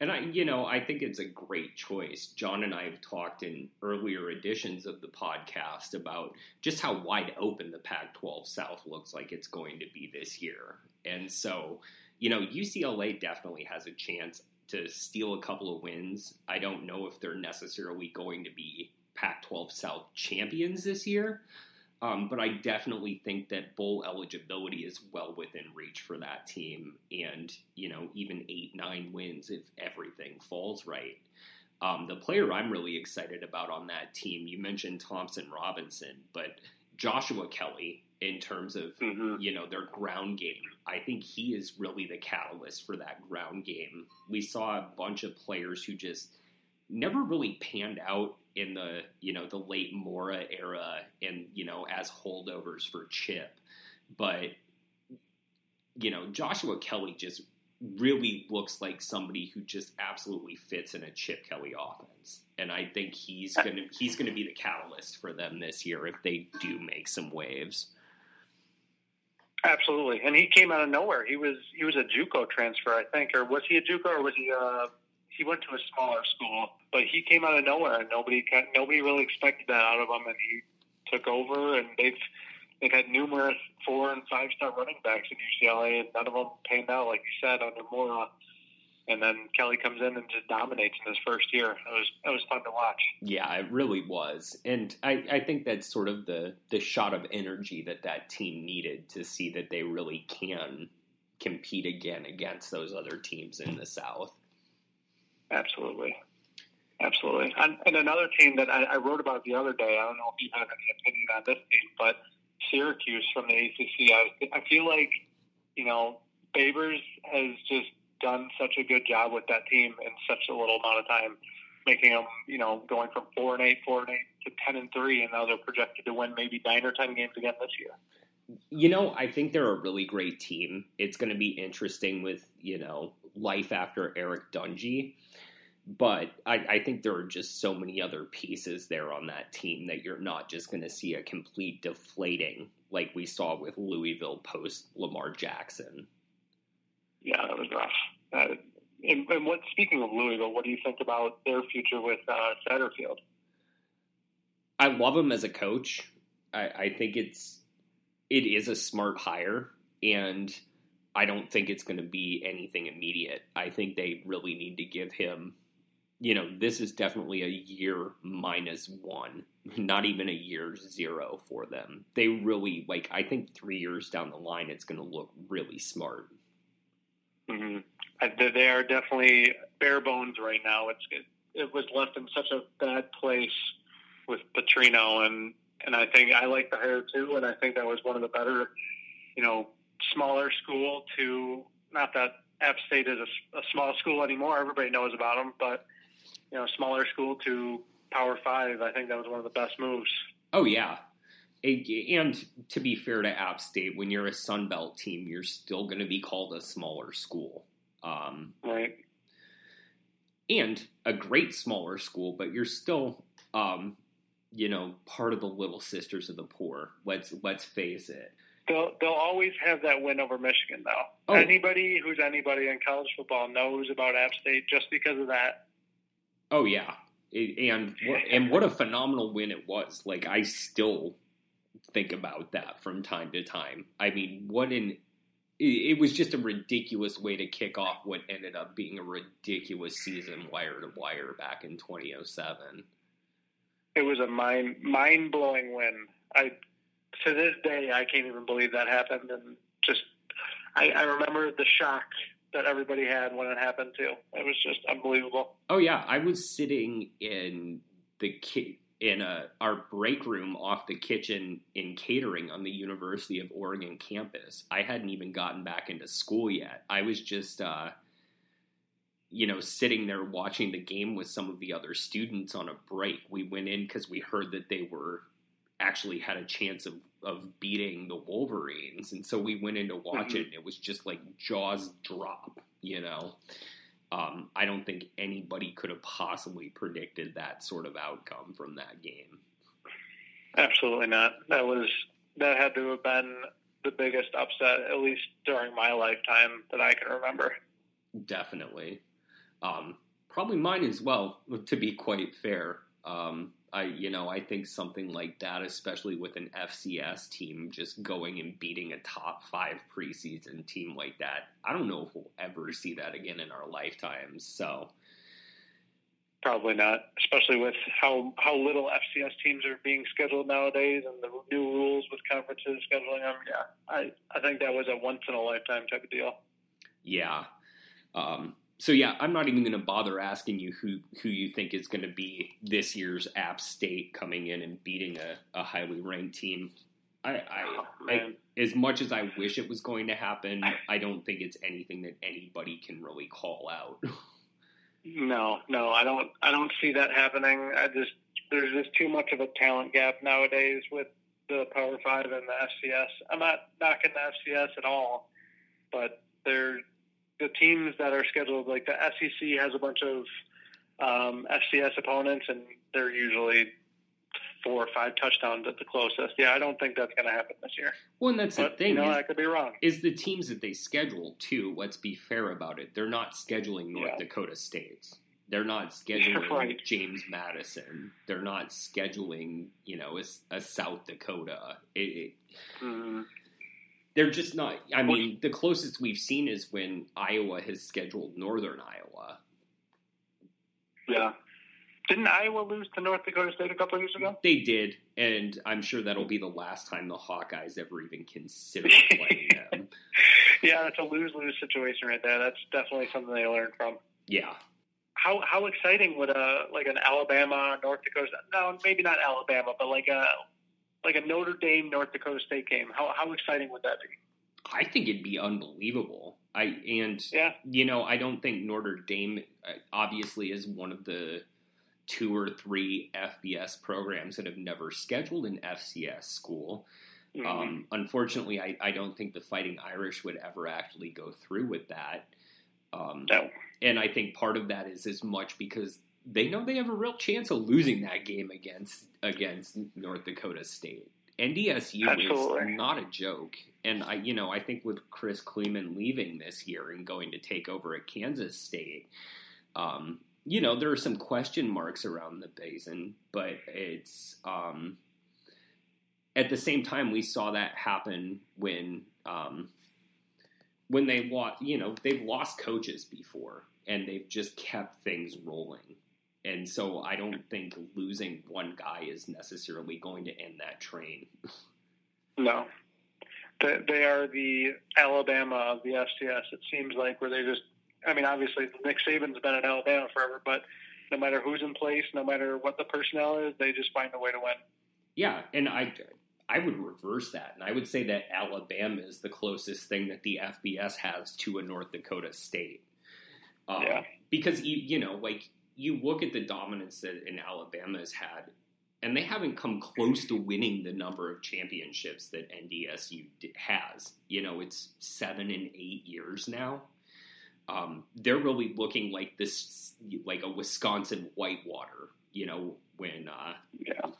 And I, you know, I think it's a great choice. John and I have talked in earlier editions of the podcast about just how wide open the Pac-12 South looks like it's going to be this year. And so, you know, UCLA definitely has a chance to steal a couple of wins. I don't know if they're necessarily going to be Pac 12 South champions this year, um, but I definitely think that bowl eligibility is well within reach for that team. And, you know, even eight, nine wins if everything falls right. Um, the player I'm really excited about on that team, you mentioned Thompson Robinson, but Joshua Kelly in terms of mm-hmm. you know their ground game. I think he is really the catalyst for that ground game. We saw a bunch of players who just never really panned out in the you know the late Mora era and you know as holdovers for Chip, but you know Joshua Kelly just really looks like somebody who just absolutely fits in a Chip Kelly offense. And I think he's gonna he's gonna be the catalyst for them this year if they do make some waves. Absolutely, and he came out of nowhere. He was he was a JUCO transfer, I think, or was he a JUCO or was he? Uh, he went to a smaller school, but he came out of nowhere, and nobody nobody really expected that out of him, and he took over, and they've they've had numerous four and five star running backs in UCLA, and none of them panned out, like you said, under Mora and then Kelly comes in and just dominates in his first year. It was it was fun to watch. Yeah, it really was, and I, I think that's sort of the the shot of energy that that team needed to see that they really can compete again against those other teams in the South. Absolutely, absolutely. And, and another team that I, I wrote about the other day. I don't know if you have any opinion on this team, but Syracuse from the ACC. I, I feel like you know Babers has just done such a good job with that team in such a little amount of time, making them, you know, going from four and eight, four and eight to ten and three, and now they're projected to win maybe nine or ten games again this year. You know, I think they're a really great team. It's going to be interesting with you know life after Eric Dungey. But I, I think there are just so many other pieces there on that team that you're not just going to see a complete deflating like we saw with Louisville post Lamar Jackson. Yeah, that was rough. Uh, and, and, what? Speaking of Louisville, what do you think about their future with uh, Satterfield? I love him as a coach. I, I think it's it is a smart hire, and I don't think it's going to be anything immediate. I think they really need to give him. You know, this is definitely a year minus one, not even a year zero for them. They really like. I think three years down the line, it's going to look really smart. Mm-hmm. They are definitely bare bones right now. It's it, it was left in such a bad place with Petrino, and and I think I like the hire too, and I think that was one of the better, you know, smaller school to not that App State is a, a small school anymore. Everybody knows about them, but you know, smaller school to Power Five, I think that was one of the best moves. Oh yeah, and to be fair to App State, when you're a Sun Belt team, you're still going to be called a smaller school. Um, right. And a great smaller school, but you're still, um, you know, part of the Little Sisters of the Poor. Let's let's face it. They'll they'll always have that win over Michigan, though. Oh. Anybody who's anybody in college football knows about App State just because of that. Oh yeah, and and what a phenomenal win it was! Like I still think about that from time to time. I mean, what an it was just a ridiculous way to kick off what ended up being a ridiculous season wire to wire back in 2007. It was a mind mind blowing win. I to this day I can't even believe that happened, and just I, I remember the shock that everybody had when it happened too. It was just unbelievable. Oh yeah, I was sitting in the in a, our break room off the kitchen in catering on the University of Oregon campus. I hadn't even gotten back into school yet. I was just, uh, you know, sitting there watching the game with some of the other students on a break. We went in because we heard that they were actually had a chance of, of beating the Wolverines. And so we went in to watch mm-hmm. it, and it was just like jaws drop, you know. Um, I don't think anybody could have possibly predicted that sort of outcome from that game. Absolutely not. That was that had to have been the biggest upset, at least during my lifetime that I can remember. Definitely, um, probably mine as well. To be quite fair, um, I you know I think something like that, especially with an FCS team just going and beating a top five preseason team like that, I don't know if we'll ever see that again in our lifetimes. So probably not, especially with how how little FCS teams are being scheduled nowadays and the new rules with conferences scheduling them. Yeah, I I think that was a once in a lifetime type of deal. Yeah. Um, so yeah, I'm not even going to bother asking you who who you think is going to be this year's App State coming in and beating a, a highly ranked team. I, I, oh, I, as much as I wish it was going to happen, I don't think it's anything that anybody can really call out. no, no, I don't. I don't see that happening. I just there's just too much of a talent gap nowadays with the Power Five and the FCS. I'm not knocking the FCS at all, but they're the teams that are scheduled, like the SEC has a bunch of um, FCS opponents, and they're usually four or five touchdowns at the closest. Yeah, I don't think that's going to happen this year. Well, and that's but, the thing. You know, is, I could be wrong. Is the teams that they schedule too? Let's be fair about it. They're not scheduling North yeah. Dakota States. They're not scheduling right. James Madison. They're not scheduling, you know, a, a South Dakota. It, it, mm-hmm they're just not. I mean, the closest we've seen is when Iowa has scheduled Northern Iowa. Yeah. Didn't Iowa lose to North Dakota State a couple of years ago? They did, and I'm sure that'll be the last time the Hawkeyes ever even consider playing them. Yeah, that's a lose lose situation right there. That's definitely something they learned from. Yeah. How how exciting would a like an Alabama North Dakota no maybe not Alabama but like a like a Notre Dame North Dakota State game. How how exciting would that be? I think it'd be unbelievable. I and yeah. you know I don't think Notre Dame uh, obviously is one of the two or three FBS programs that have never scheduled an FCS school. Mm-hmm. Um, unfortunately, I, I don't think the Fighting Irish would ever actually go through with that. Um, no. And I think part of that is as much because they know they have a real chance of losing that game against against North Dakota State. NDSU Absolutely. is not a joke, and I, you know, I think with Chris Klieman leaving this year and going to take over at Kansas State, um, you know, there are some question marks around the Bison, but it's um, at the same time we saw that happen when um, when they lost. You know, they've lost coaches before, and they've just kept things rolling. And so I don't think losing one guy is necessarily going to end that train. No. They, they are the Alabama of the FCS, it seems like, where they just, I mean, obviously Nick Saban's been at Alabama forever, but no matter who's in place, no matter what the personnel is, they just find a way to win. Yeah, and I, I would reverse that, and I would say that Alabama is the closest thing that the FBS has to a North Dakota State. Um, Yeah. Because you you know like you look at the dominance that in Alabama has had, and they haven't come close to winning the number of championships that NDSU has. You know, it's seven and eight years now. Um, they're really looking like this, like a Wisconsin Whitewater. You know, when uh, Yeah.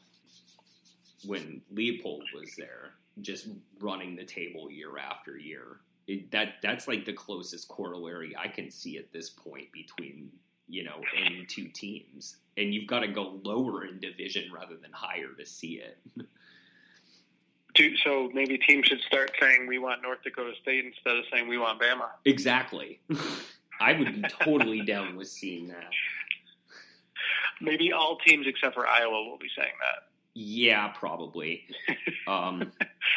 when Leipold was there, just running the table year after year. It, that that's like the closest corollary I can see at this point between you know any two teams, and you've got to go lower in division rather than higher to see it. Do- So maybe teams should start saying we want North Dakota State instead of saying we want Bama. exactly. I would be totally down with seeing that. Maybe all teams except for Iowa will be saying that. Yeah, probably. Um,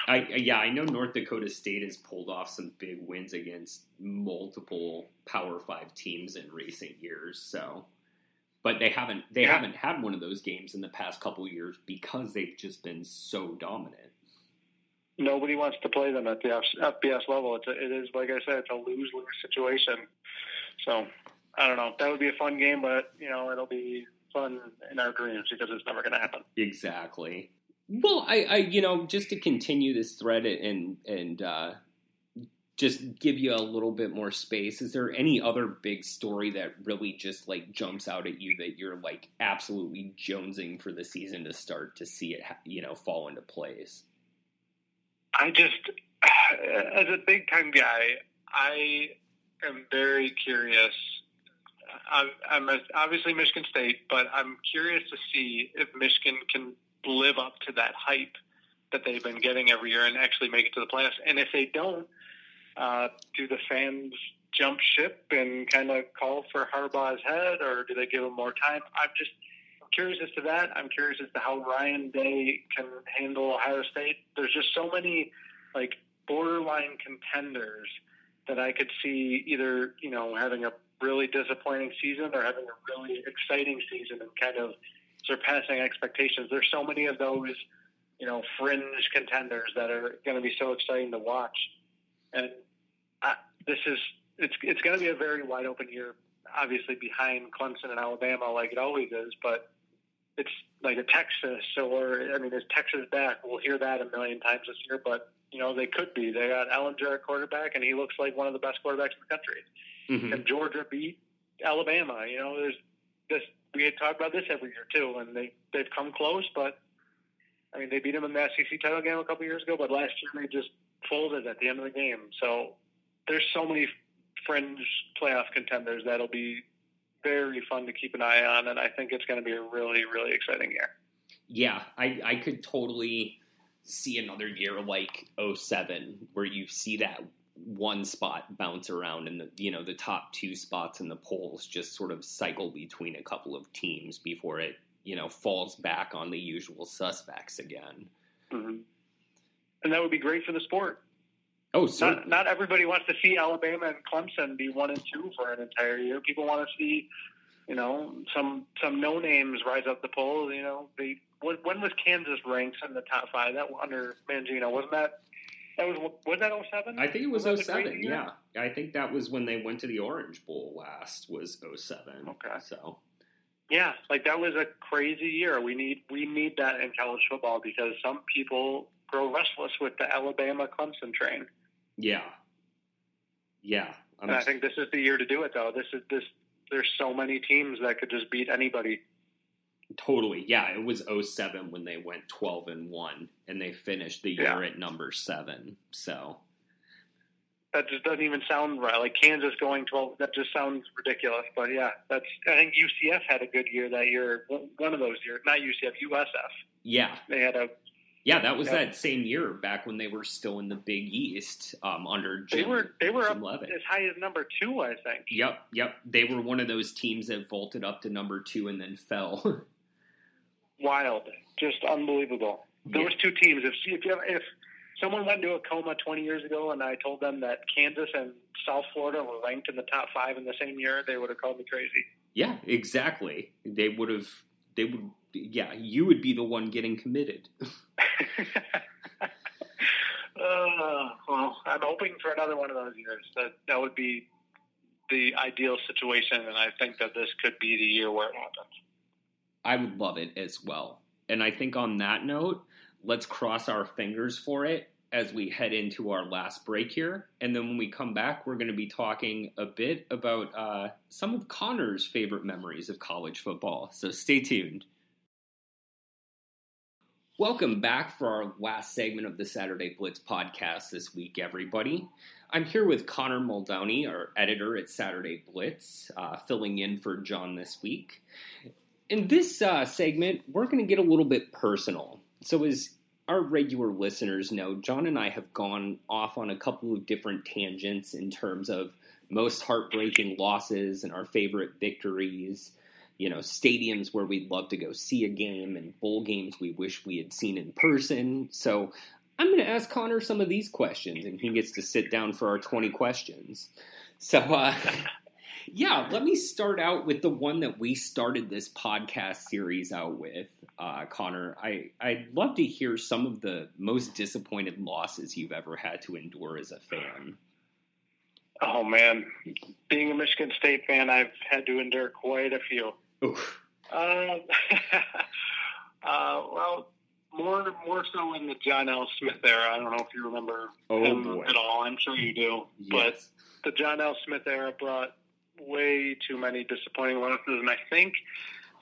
I yeah, I know North Dakota State has pulled off some big wins against multiple Power Five teams in recent years. So, but they haven't they Yeah. haven't had one of those games in the past couple of years because they've just been so dominant. Nobody wants to play them at the FBS level. It's a, it is like I said, it's a lose lose situation. So I don't know. That would be a fun game, but you know it'll be fun in our dreams because it's never going to happen. Exactly. Well, I, I, you know, just to continue this thread and and uh, just give you a little bit more space. Is there any other big story that really just like jumps out at you that you're like absolutely jonesing for the season to start to see it, you know, fall into place? I just, as a Big Ten guy, I am very curious. I'm, I'm obviously Michigan State, but I'm curious to see if Michigan can live up to that hype that they've been getting every year and actually make it to the playoffs. And if they don't, uh, do the fans jump ship and kind of call for Harbaugh's head, or do they give him more time? I'm just curious as to that. I'm curious as to how Ryan Day can handle Ohio State. There's just so many like borderline contenders that I could see either you know having a really disappointing season or having a really exciting season and kind of surpassing expectations. There's so many of those you know fringe contenders that are going to be so exciting to watch, and I, this is it's it's going to be a very wide open year. Obviously behind Clemson and Alabama, like it always is, but it's like a Texas or I mean, is Texas back? We'll hear that a million times this year, but you know they could be. They got Ehlinger at quarterback, and he looks like one of the best quarterbacks in the country. Mm-hmm. And Georgia beat Alabama. You know, there's this. We had talked about this every year too, and they they've come close, but I mean they beat them in the SEC title game a couple years ago, but last year they just folded at the end of the game. So there's so many fringe playoff contenders that'll be very fun to keep an eye on, and I think it's going to be a really, really exciting year. Yeah, I, I could totally see another year like 07 where you see that one spot bounce around and the you know the top two spots in the polls just sort of cycle between a couple of teams before it you know falls back on the usual suspects again. Mm-hmm. And that would be great for the sport. Oh, so Not, not everybody wants to see Alabama and Clemson be one and two for an entire year. People want to see, you know, some some no names rise up the polls. You know, they when, when was Kansas ranked in the top five? That under Mangino wasn't that? That was was that 07? I think it was the 07, yeah. I think that was when they went to the Orange Bowl last was 07. Okay. So, Yeah, like that was a crazy year. We need we need that in college football because some people grow restless with the Alabama Clemson train. yeah. Yeah. I'm And I think this is the year to do it though. This is this there's so many teams that could just beat anybody. Totally. Yeah, it was 07 when they went 12 and 1 and they finished the year Yeah. at number 7. So, That just doesn't even sound right. Like Kansas going 12, that just sounds ridiculous. But yeah, that's. I think UCF had a good year that year. One of those years, not UCF, USF. yeah. They had a. Yeah, that was Yeah. that same year back when they were still in the Big East um, under They were they were Jim up as high as number two, I think. Yep, yep. They were one of those teams that vaulted up to number 2 and then fell. Wild, just unbelievable. Yeah. Those two teams. If if you have, if someone went into a coma 20 years ago and I told them that Kansas and South Florida were ranked in the top five in the same year, they would have called me crazy. Yeah, exactly. They would have. They would. Yeah, you would be the one getting committed. Uh, well, I'm hoping for another one of those years. That that would be the ideal situation, and I think that this could be the year where it happens. I would love it as well. And I think on that note, let's cross our fingers for it as we head into our last break here. And then when we come back, we're going to be talking a bit about uh, some of Connor's favorite memories of college football. So stay tuned. Welcome back for our last segment of the Saturday Blitz podcast this week, everybody. I'm here with Connor Muldowney, our editor at Saturday Blitz, uh, filling in for John this week. In this uh, segment, we're going to get a little bit personal. So, as our regular listeners know, John and I have gone off on a couple of different tangents in terms of most heartbreaking losses and our favorite victories you know, stadiums where we'd love to go see a game and bowl games we wish we had seen in person. So I'm going to ask Connor some of these questions, and he gets to sit down for our 20 questions. So, uh, yeah, let me start out with the one that we started this podcast series out with, uh, Connor. I, I'd love to hear some of the most disappointed losses you've ever had to endure as a fan. Oh, man. Being a Michigan State fan, I've had to endure quite a few. Oof. Uh, uh, well, more more so in the John L. Smith era. I don't know if you remember oh, him boy. at all. I'm sure you do. Yes. But the John L. Smith era brought way too many disappointing losses, and I think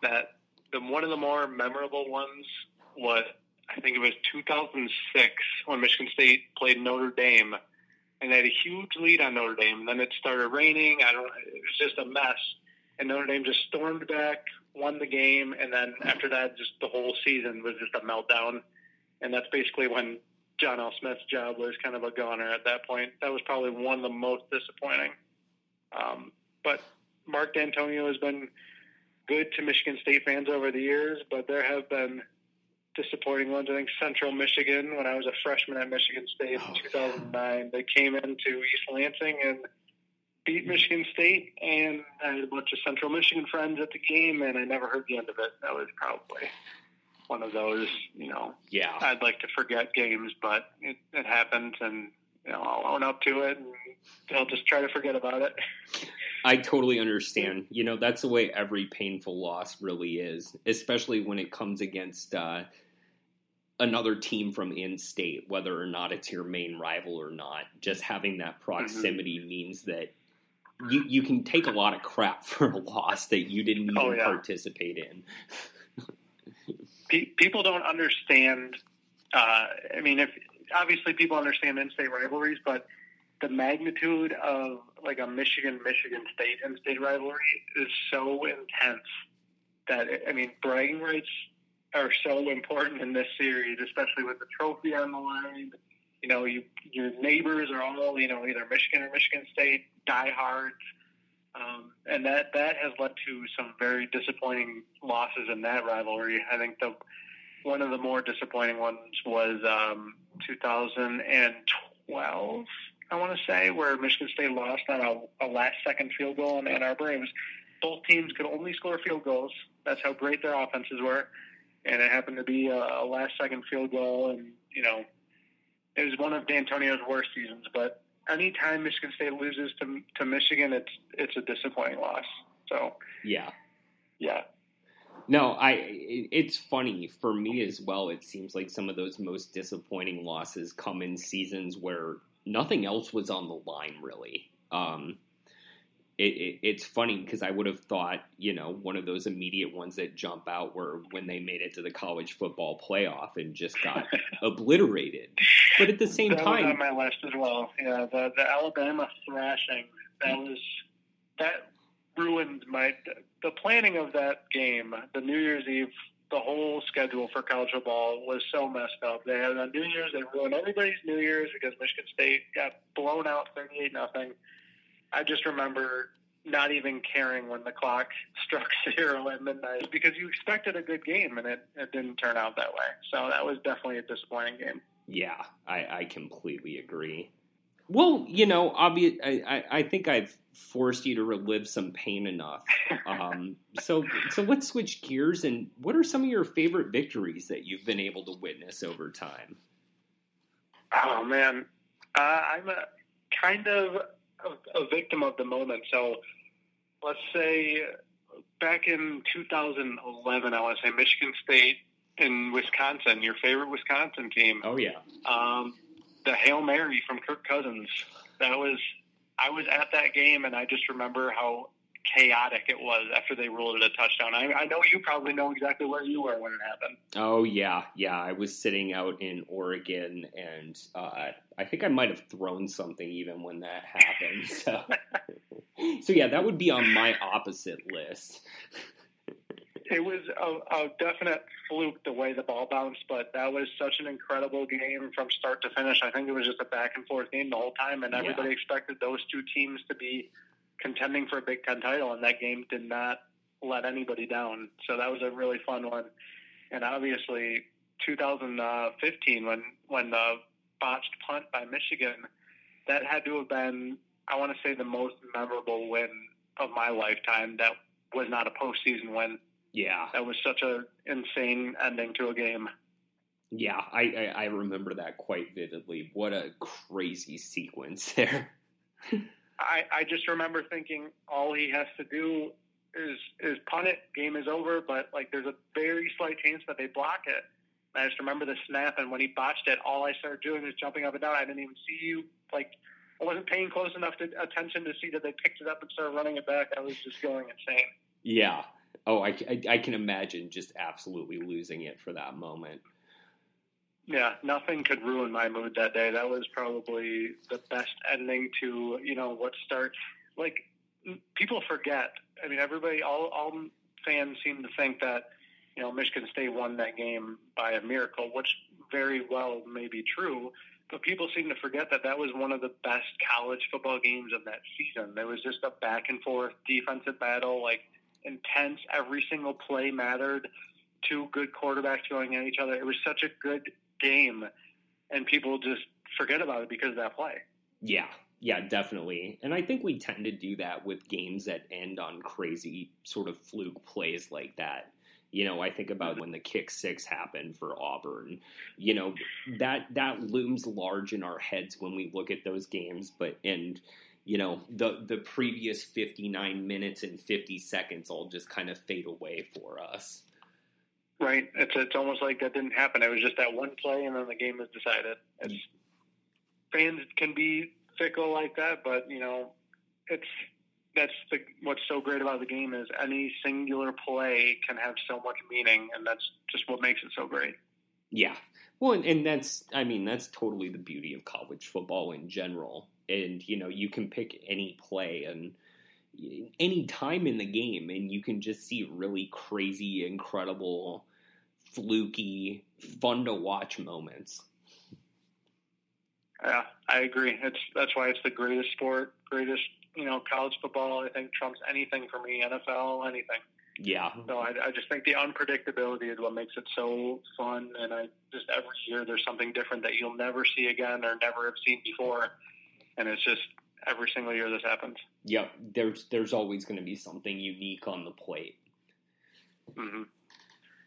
that the one of the more memorable ones was I think it was 2006 when Michigan State played Notre Dame, and they had a huge lead on Notre Dame. And then it started raining. I don't. It was just a mess and Notre Dame just stormed back, won the game, and then after that, just the whole season was just a meltdown. And that's basically when John L. Smith's job was kind of a goner at that point. That was probably one of the most disappointing. Um, but Mark Dantonio has been good to Michigan State fans over the years, but there have been disappointing ones. I think Central Michigan, when I was a freshman at Michigan State in 2009, they came into East Lansing and – beat Michigan State, and I had a bunch of Central Michigan friends at the game, and I never heard the end of it. That was probably one of those, you know. Yeah. I'd like to forget games, but it, it happens, and you know I'll own up to it, and I'll just try to forget about it. I totally understand. You know, that's the way every painful loss really is, especially when it comes against uh, another team from in state, whether or not it's your main rival or not. Just having that proximity mm-hmm. means that you you can take a lot of crap for a loss that you didn't even oh, yeah. participate in. people don't understand. Uh, I mean, if obviously people understand in-state rivalries, but the magnitude of like a Michigan Michigan State and state rivalry is so intense that I mean, bragging rights are so important in this series, especially with the trophy on the line you know, you, your neighbors are all, you know, either Michigan or Michigan State diehards. Um, and that, that has led to some very disappointing losses in that rivalry. I think the one of the more disappointing ones was um, 2012, I want to say, where Michigan State lost on a, a last second field goal in Ann Arbor. It was both teams could only score field goals. That's how great their offenses were. And it happened to be a, a last second field goal. And, you know, it was one of Dantonio's worst seasons. But anytime Michigan State loses to to Michigan, it's it's a disappointing loss. So yeah, yeah. No, I. It's funny for me as well. It seems like some of those most disappointing losses come in seasons where nothing else was on the line, really. Um, it, it, it's funny because I would have thought, you know, one of those immediate ones that jump out were when they made it to the college football playoff and just got obliterated. But at the same that time, was on my list as well. Yeah, the the Alabama thrashing that was that ruined my the planning of that game. The New Year's Eve, the whole schedule for college football was so messed up. They had on New Year's, they ruined everybody's New Year's because Michigan State got blown out thirty eight nothing I just remember not even caring when the clock struck zero at midnight because you expected a good game and it, it didn't turn out that way. So that was definitely a disappointing game. Yeah, I, I completely agree. Well, you know, obvious. I, I, I, think I've forced you to relive some pain enough. Um, so so let's switch gears. And what are some of your favorite victories that you've been able to witness over time? Oh man, uh, I'm a kind of a, a victim of the moment. So let's say back in 2011, I want to say Michigan State in Wisconsin, your favorite Wisconsin team. Oh yeah. Um, the hail mary from Kirk Cousins. That was I was at that game, and I just remember how chaotic it was after they ruled it a touchdown. I, I know you probably know exactly where you were when it happened. Oh yeah, yeah. I was sitting out in Oregon, and uh, I think I might have thrown something even when that happened. So, so yeah, that would be on my opposite list. It was a, a, definite fluke the way the ball bounced, but that was such an incredible game from start to finish. I think it was just a back and forth game the whole time, and everybody yeah. expected those two teams to be contending for a Big Ten title, and that game did not let anybody down. So that was a really fun one. And obviously, 2015 when when the botched punt by Michigan, that had to have been I want to say the most memorable win of my lifetime. That was not a postseason win. Yeah, that was such a insane ending to a game. Yeah, I, I, I remember that quite vividly. What a crazy sequence there. I, I just remember thinking all he has to do is is punt it, game is over. But like, there's a very slight chance that they block it. And I just remember the snap, and when he botched it, all I started doing was jumping up and down. I didn't even see you. Like, I wasn't paying close enough to, attention to see that they picked it up and started running it back. I was just going insane. Yeah. Oh, I, I, I can imagine just absolutely losing it for that moment. Yeah, nothing could ruin my mood that day. That was probably the best ending to you know what starts. Like people forget. I mean, everybody, all all fans seem to think that you know Michigan State won that game by a miracle, which very well may be true. But people seem to forget that that was one of the best college football games of that season. There was just a back and forth defensive battle, like intense. Every single play mattered. Two good quarterbacks going at each other. It was such a good game, and people just forget about it because of that play. Yeah, yeah, definitely. And I think we tend to do that with games that end on crazy sort of fluke plays like that. You know, I think about when the kick six happened for Auburn. You know, that that looms large in our heads when we look at those games, but and you know, the the previous 59 minutes and 50 seconds all just kind of fade away for us. Right. It's it's almost like that didn't happen. It was just that one play, and then the game was decided. It's, fans can be fickle like that, but you know, it's that's the what's so great about the game is any singular play can have so much meaning, and that's just what makes it so great. Yeah. Well, and, and that's I mean that's totally the beauty of college football in general. And you know, you can pick any play and any time in the game, and you can just see really crazy, incredible, fluky, fun to watch moments. Yeah, I agree. It's that's why it's the greatest sport, greatest you know college football. I think trumps anything for me, NFL, anything. Yeah. So I, I just think the unpredictability is what makes it so fun, and I just every year there's something different that you'll never see again or never have seen before, and it's just every single year this happens. Yep, there's there's always going to be something unique on the plate. Mm-hmm.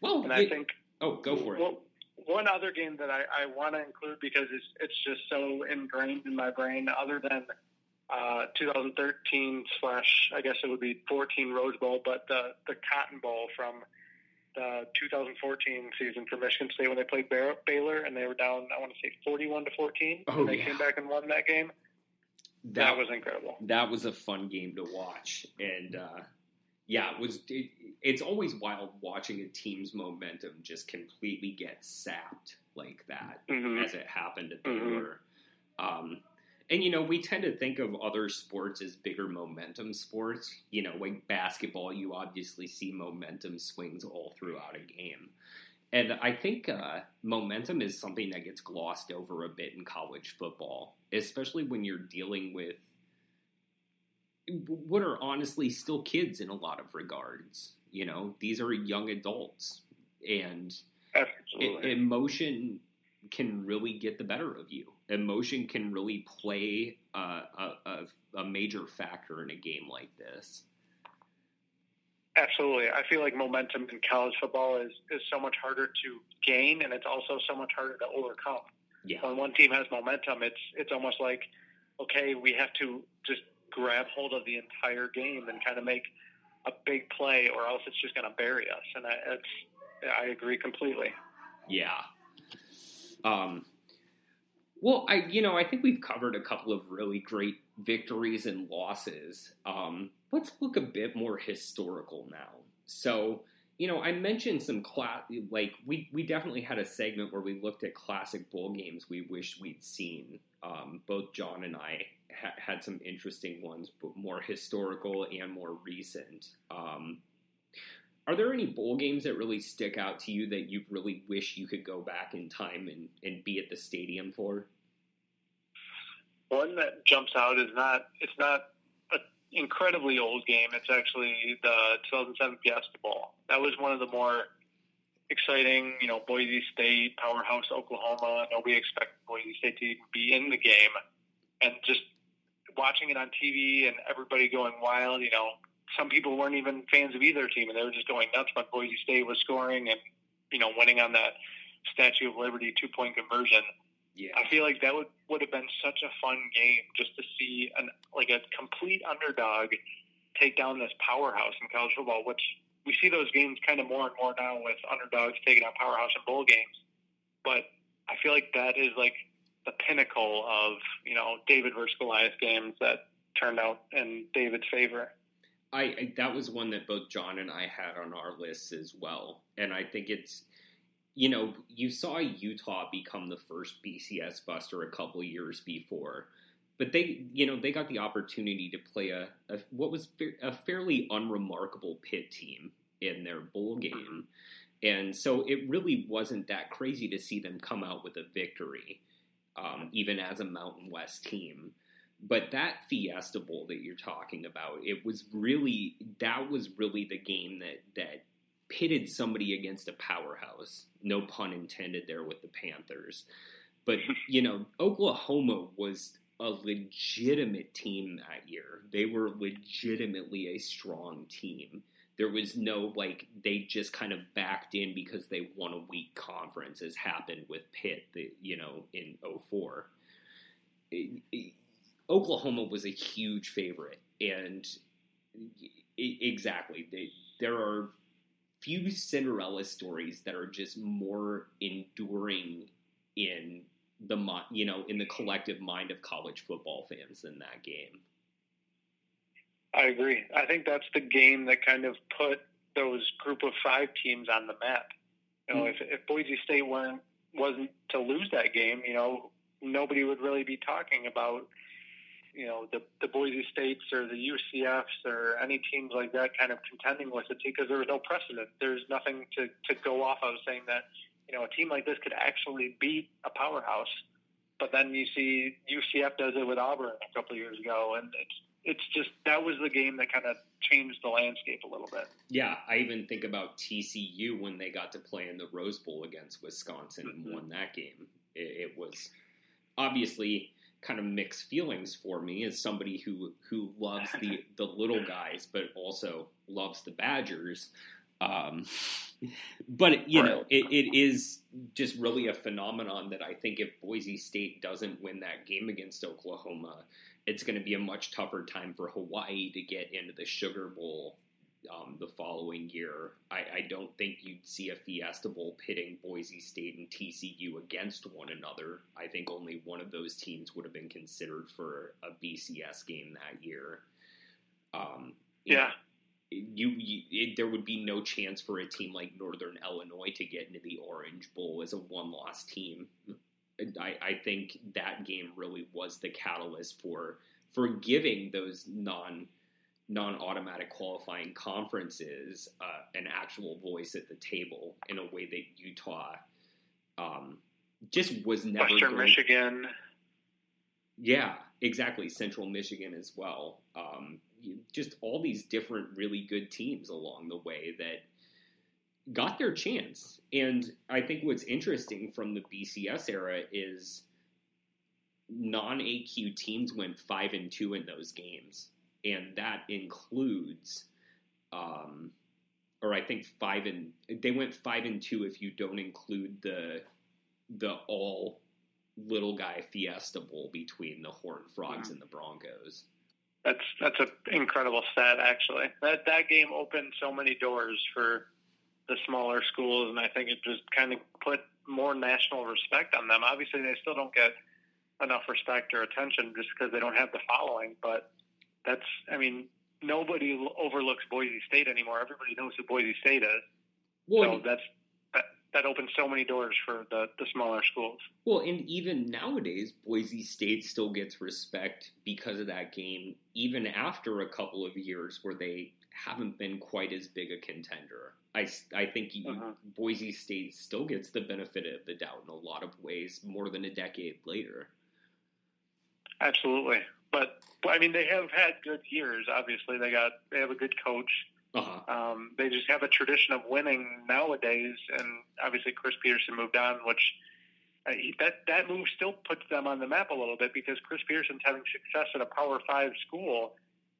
Well, and I think oh, go for it. Well, one other game that I, I want to include because it's it's just so ingrained in my brain. Other than uh, 2013 slash, I guess it would be 14 Rose Bowl, but the the Cotton Bowl from the 2014 season for Michigan State when they played Baylor and they were down, I want to say 41 to 14. Oh, and they yeah. came back and won that game that, that, was incredible. That was a fun game to watch, and uh, yeah, it was. It, it's always wild watching a team's momentum just completely get sapped like that, mm-hmm. as it happened at Baylor. Mm-hmm. Um, and you know, we tend to think of other sports as bigger momentum sports. You know, like basketball, you obviously see momentum swings all throughout a game. And I think uh, momentum is something that gets glossed over a bit in college football, especially when you're dealing with what are honestly still kids in a lot of regards. You know, these are young adults, and it, emotion can really get the better of you. Emotion can really play uh, a, a, a major factor in a game like this. Absolutely. I feel like momentum in college football is, is so much harder to gain, and it's also so much harder to overcome. Yeah. When one team has momentum, it's it's almost like okay, we have to just grab hold of the entire game and kind of make a big play, or else it's just going to bury us. And I, it's I agree completely. Yeah. Um, well, I you know I think we've covered a couple of really great victories and losses. Um, let's look a bit more historical now. So you know I mentioned some class like we we definitely had a segment where we looked at classic bowl games we wished we'd seen. Um, both John and I ha- had some interesting ones, but more historical and more recent. Um, are there any bowl games that really stick out to you that you really wish you could go back in time and, and be at the stadium for? One that jumps out is not it's not an incredibly old game. It's actually the 2007 Fiesta Bowl. That was one of the more exciting, you know, Boise State, powerhouse Oklahoma. Nobody expected Boise State to even be in the game, and just watching it on TV and everybody going wild. You know, some people weren't even fans of either team, and they were just going nuts when Boise State was scoring and you know winning on that Statue of Liberty two point conversion. Yeah, I feel like that would would have been such a fun game just to see an like a complete underdog take down this powerhouse in college football, which we see those games kind of more and more now with underdogs taking out powerhouse in bowl games. But I feel like that is like the pinnacle of you know David versus Goliath games that turned out in David's favor. I, I, that was one that both John and I had on our lists as well, and I think it's you know you saw Utah become the first BCS buster a couple years before, but they you know they got the opportunity to play a, a what was a fairly unremarkable Pitt team in their bowl game, and so it really wasn't that crazy to see them come out with a victory, um, even as a Mountain West team. But that Fiesta Bowl that you're talking about, it was really that was really the game that that pitted somebody against a powerhouse. No pun intended there with the Panthers. But you know, Oklahoma was a legitimate team that year. They were legitimately a strong team. There was no like they just kind of backed in because they won a weak conference, as happened with Pitt, the, you know, in 04. It, it, Oklahoma was a huge favorite, and exactly, they, there are few Cinderella stories that are just more enduring in the you know in the collective mind of college football fans than that game. I agree. I think that's the game that kind of put those group of five teams on the map. You know, mm-hmm. if, if Boise State weren't wasn't to lose that game, you know, nobody would really be talking about you know the the Boise States or the UCFs or any teams like that kind of contending with it because there was no precedent. There's nothing to to go off of saying that you know a team like this could actually beat a powerhouse. But then you see UCF does it with Auburn a couple of years ago, and it's it's just that was the game that kind of changed the landscape a little bit. Yeah, I even think about TCU when they got to play in the Rose Bowl against Wisconsin mm-hmm. and won that game. It, it was obviously kind of mixed feelings for me as somebody who who loves the the little guys but also loves the Badgers. Um, but you know, it, it is just really a phenomenon that I think if Boise State doesn't win that game against Oklahoma, it's going to be a much tougher time for Hawaii to get into the Sugar Bowl um, the following year. I, I, don't think you'd see a Fiesta Bowl pitting Boise State and TCU against one another. I think only one of those teams would have been considered for a BCS game that year. Um, yeah. You, you it, there would be no chance for a team like Northern Illinois to get into the Orange Bowl as a one-loss team. I, I think that game really was the catalyst for for giving those non non-automatic qualifying conferences uh, an actual voice at the table in a way that Utah um, just was never. Western going. Michigan. Yeah, exactly. Central Michigan as well. Um, just all these different really good teams along the way that got their chance. And I think what's interesting from the BCS era is non AQ teams went five and two in those games and that includes, um, or I think five and they went five and two if you don't include the the all little guy Fiesta Bowl between the Horned Frogs mm-hmm. and the Broncos. That's that's an incredible stat, actually. That that game opened so many doors for the smaller schools, and I think it just kind of put more national respect on them. Obviously, they still don't get enough respect or attention just because they don't have the following. But that's, I mean, nobody overlooks Boise State anymore. Everybody knows who Boise State is. Well, so that's that, that opens so many doors for the, the smaller schools. Well, and even nowadays, Boise State still gets respect because of that game, even after a couple of years where they haven't been quite as big a contender. I, I think you, uh-huh. Boise State still gets the benefit of the doubt in a lot of ways more than a decade later. Absolutely, but I mean they have had good years. Obviously, they got they have a good coach. Uh-huh. Um, they just have a tradition of winning nowadays, and obviously Chris Petersen moved on, which uh, he, that that move still puts them on the map a little bit because Chris Petersen's having success at a Power Five school,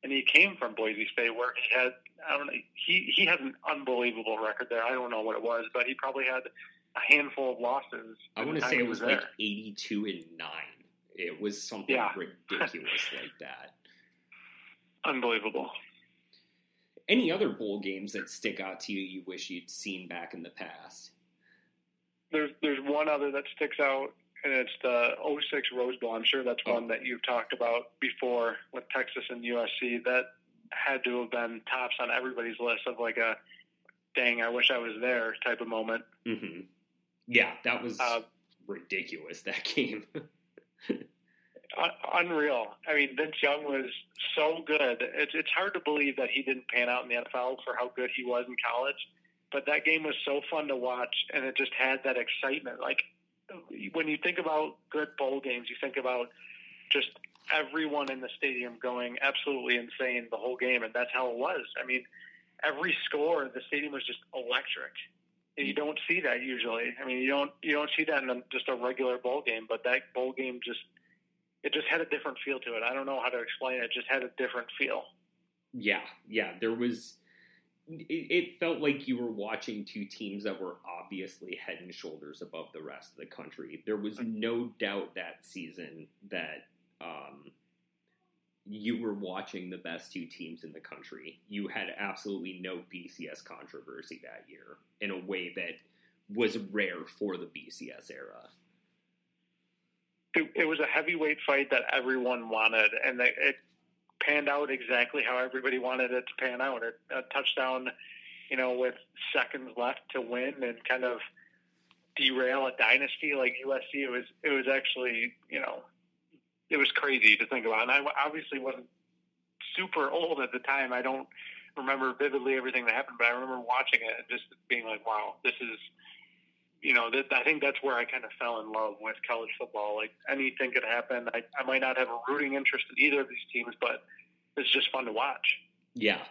and he came from Boise State where he had I don't know he he had an unbelievable record there. I don't know what it was, but he probably had a handful of losses. I want to say it was, was like eighty-two and nine. It was something yeah. ridiculous like that. Unbelievable. Any other bowl games that stick out to you you wish you'd seen back in the past? There's there's one other that sticks out, and it's the 06 Rose Bowl. I'm sure that's oh. one that you've talked about before with Texas and USC. That had to have been tops on everybody's list of like a dang, I wish I was there type of moment. Mm-hmm. Yeah, that was uh, ridiculous. That game. Unreal. I mean, Vince Young was so good. It's it's hard to believe that he didn't pan out in the NFL for how good he was in college. But that game was so fun to watch, and it just had that excitement. Like when you think about good bowl games, you think about just everyone in the stadium going absolutely insane the whole game, and that's how it was. I mean, every score, the stadium was just electric. You don't see that usually. I mean, you don't you don't see that in a, just a regular bowl game, but that bowl game just it just had a different feel to it. I don't know how to explain it. It just had a different feel. Yeah, yeah. There was. It, it felt like you were watching two teams that were obviously head and shoulders above the rest of the country. There was mm-hmm. no doubt that season that um, you were watching the best two teams in the country. You had absolutely no BCS controversy that year in a way that was rare for the BCS era it, was a heavyweight fight that everyone wanted, and it panned out exactly how everybody wanted it to pan out. A touchdown, you know, with seconds left to win, and kind of derail a dynasty like USC. It was it was actually you know it was crazy to think about. And I obviously wasn't super old at the time. I don't remember vividly everything that happened, but I remember watching it and just being like, "Wow, this is you know, that, I think that's where I kind of fell in love with college football. Like anything could happen. I, I might not have a rooting interest in either of these teams, but it's just fun to watch. Yeah.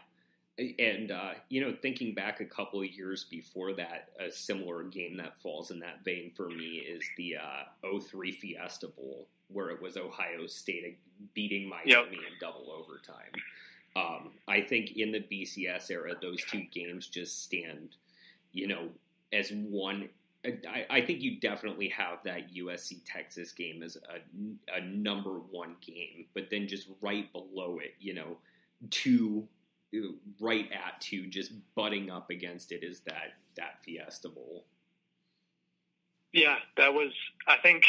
And, uh, you know, thinking back a couple of years before that, a similar game that falls in that vein for me is the uh, 03 Fiesta Bowl, where it was Ohio State beating Miami yep. in double overtime. Um, I think in the BCS era, those two games just stand, you know, as one I, I, think you definitely have that USC Texas game as a, a number one game, but then just right below it, you know, two right at two, just butting up against it is that that Fiesta Bowl. Yeah, that was. I think,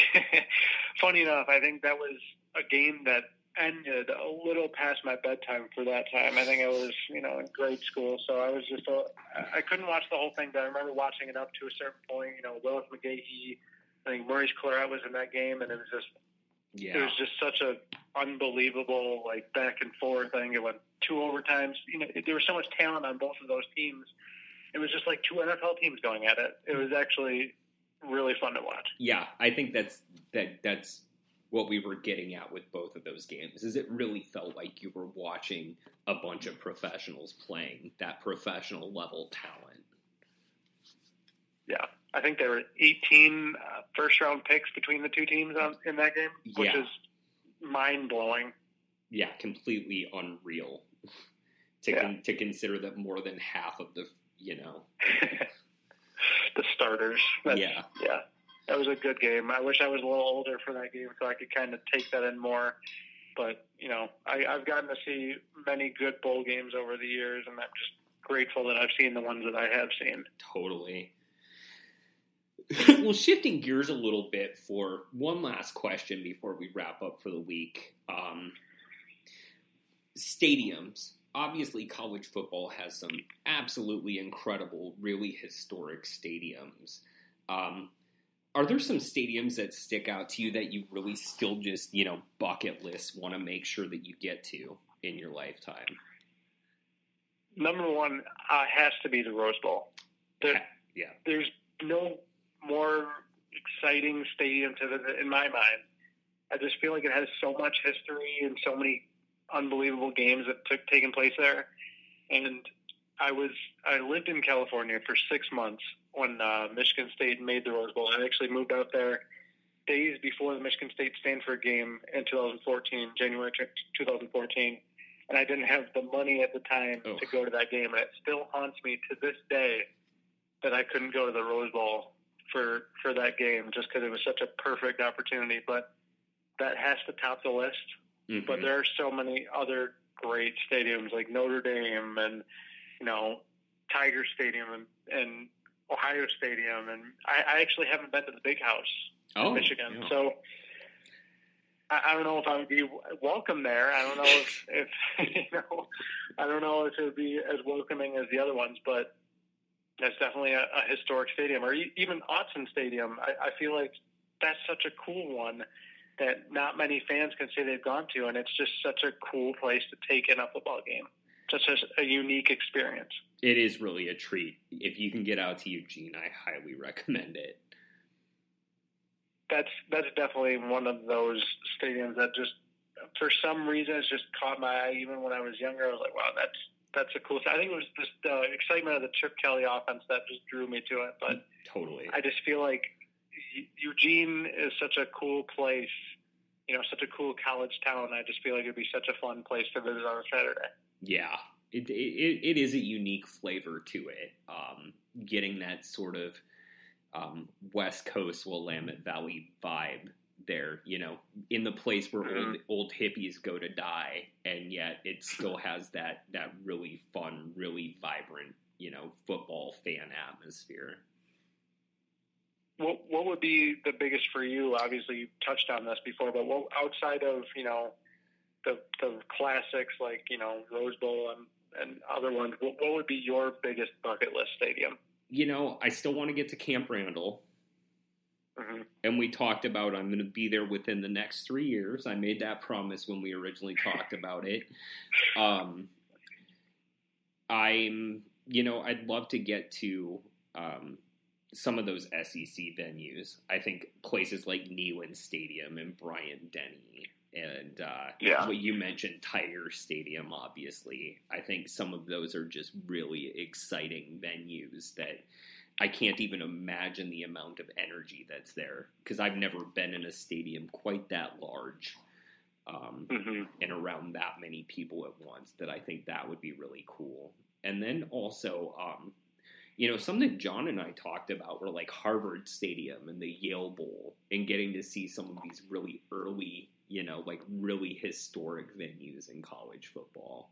funny enough, I think that was a game that ended a little past my bedtime for that time. I think I was, you know, in grade school, so I was just, a, I couldn't watch the whole thing, but I remember watching it up to a certain point. You know, Willis McGahee, I think Maurice Clarett was in that game, and it was just, yeah. it was just such a unbelievable like back and forth thing. It went two overtimes. You know, there was so much talent on both of those teams. It was just like two NFL teams going at it. It was actually really fun to watch. Yeah, I think that's that that's what we were getting at with both of those games is it really felt like you were watching a bunch of professionals playing that professional level talent. Yeah, I think there were 18 uh, first round picks between the two teams on, in that game, which yeah. is mind blowing. Yeah, completely unreal to yeah. con- to consider that more than half of the you know the starters. yeah, yeah. that was a good game. I wish I was a little older for that game so I could kind of take that in more. But you know, I, I've gotten to see many good bowl games over the years, and I'm just grateful that I've seen the ones that I have seen. Totally. well, shifting gears a little bit for one last question before we wrap up for the week. Um, stadiums. Obviously, college football has some absolutely incredible, really historic stadiums. Um, are there some stadiums that stick out to you that you really still just, you know, bucket list want to make sure that you get to in your lifetime? Number one uh, has to be the Rose Bowl. There, yeah. There's no more exciting stadium to the, in my mind. I just feel like it has so much history and so many unbelievable games that took taking place there. And I was I lived in California for six months when uh, Michigan State made the Rose Bowl. I actually moved out there days before the Michigan State Stanford game in 2014, January 2014, and I didn't have the money at the time oh. to go to that game. And it still haunts me to this day that I couldn't go to the Rose Bowl for for that game just because it was such a perfect opportunity. But that has to top the list. Mm-hmm. But there are so many other great stadiums like Notre Dame and you know Tiger Stadium and, and Ohio Stadium, and I, I actually haven't been to the Big House oh, in Michigan, yeah. so. I, I don't know if I would be welcome there. I don't know if, if you know, I don't know if it would be as welcoming as the other ones, but that's definitely a, a historic stadium, or even Autzen Stadium. I, I feel like that's such a cool one that not many fans can say they've gone to, and it's just such a cool place to take in a football game. Just a unique experience. It is really a treat. If you can get out to Eugene, I highly recommend it. That's that's definitely one of those stadiums that just, for some reason, it's just caught my eye. Even when I was younger, I was like, "Wow, that's that's a cool." I think it was just the excitement of the Chip Kelly offense that just drew me to it. But totally, I just feel like Eugene is such a cool place, you know, such a cool college town. I just feel like it'd be such a fun place to visit on a Saturday. Yeah, it it, it is a unique flavor to it. Um, getting that sort of um, West Coast Willamette Valley vibe there, you know, in the place where mm-hmm. old old hippies go to die, and yet it still has that that really fun, really vibrant, you know, football fan atmosphere what what would be the biggest for you? Obviously, you touched on this before, but what outside of you know the the classics like you know Rose Bowl and and other ones, what, what would be your biggest bucket list stadium? You know, I still want to get to Camp Randall. Mm-hmm. And we talked about I'm going to be there within the next three years. I made that promise when we originally talked about it. Um, I'm, you know, I'd love to get to um, some of those SEC venues. I think places like Neyland Stadium and Bryant Denny and uh, yeah. what you mentioned, Tiger Stadium, obviously. I think some of those are just really exciting venues that I can't even imagine the amount of energy that's there because I've never been in a stadium quite that large um, mm-hmm. and around that many people at once. That I think that would be really cool. And then also, um, you know, something John and I talked about were like Harvard Stadium and the Yale Bowl and getting to see some of these really early, you know, like really historic venues in college football.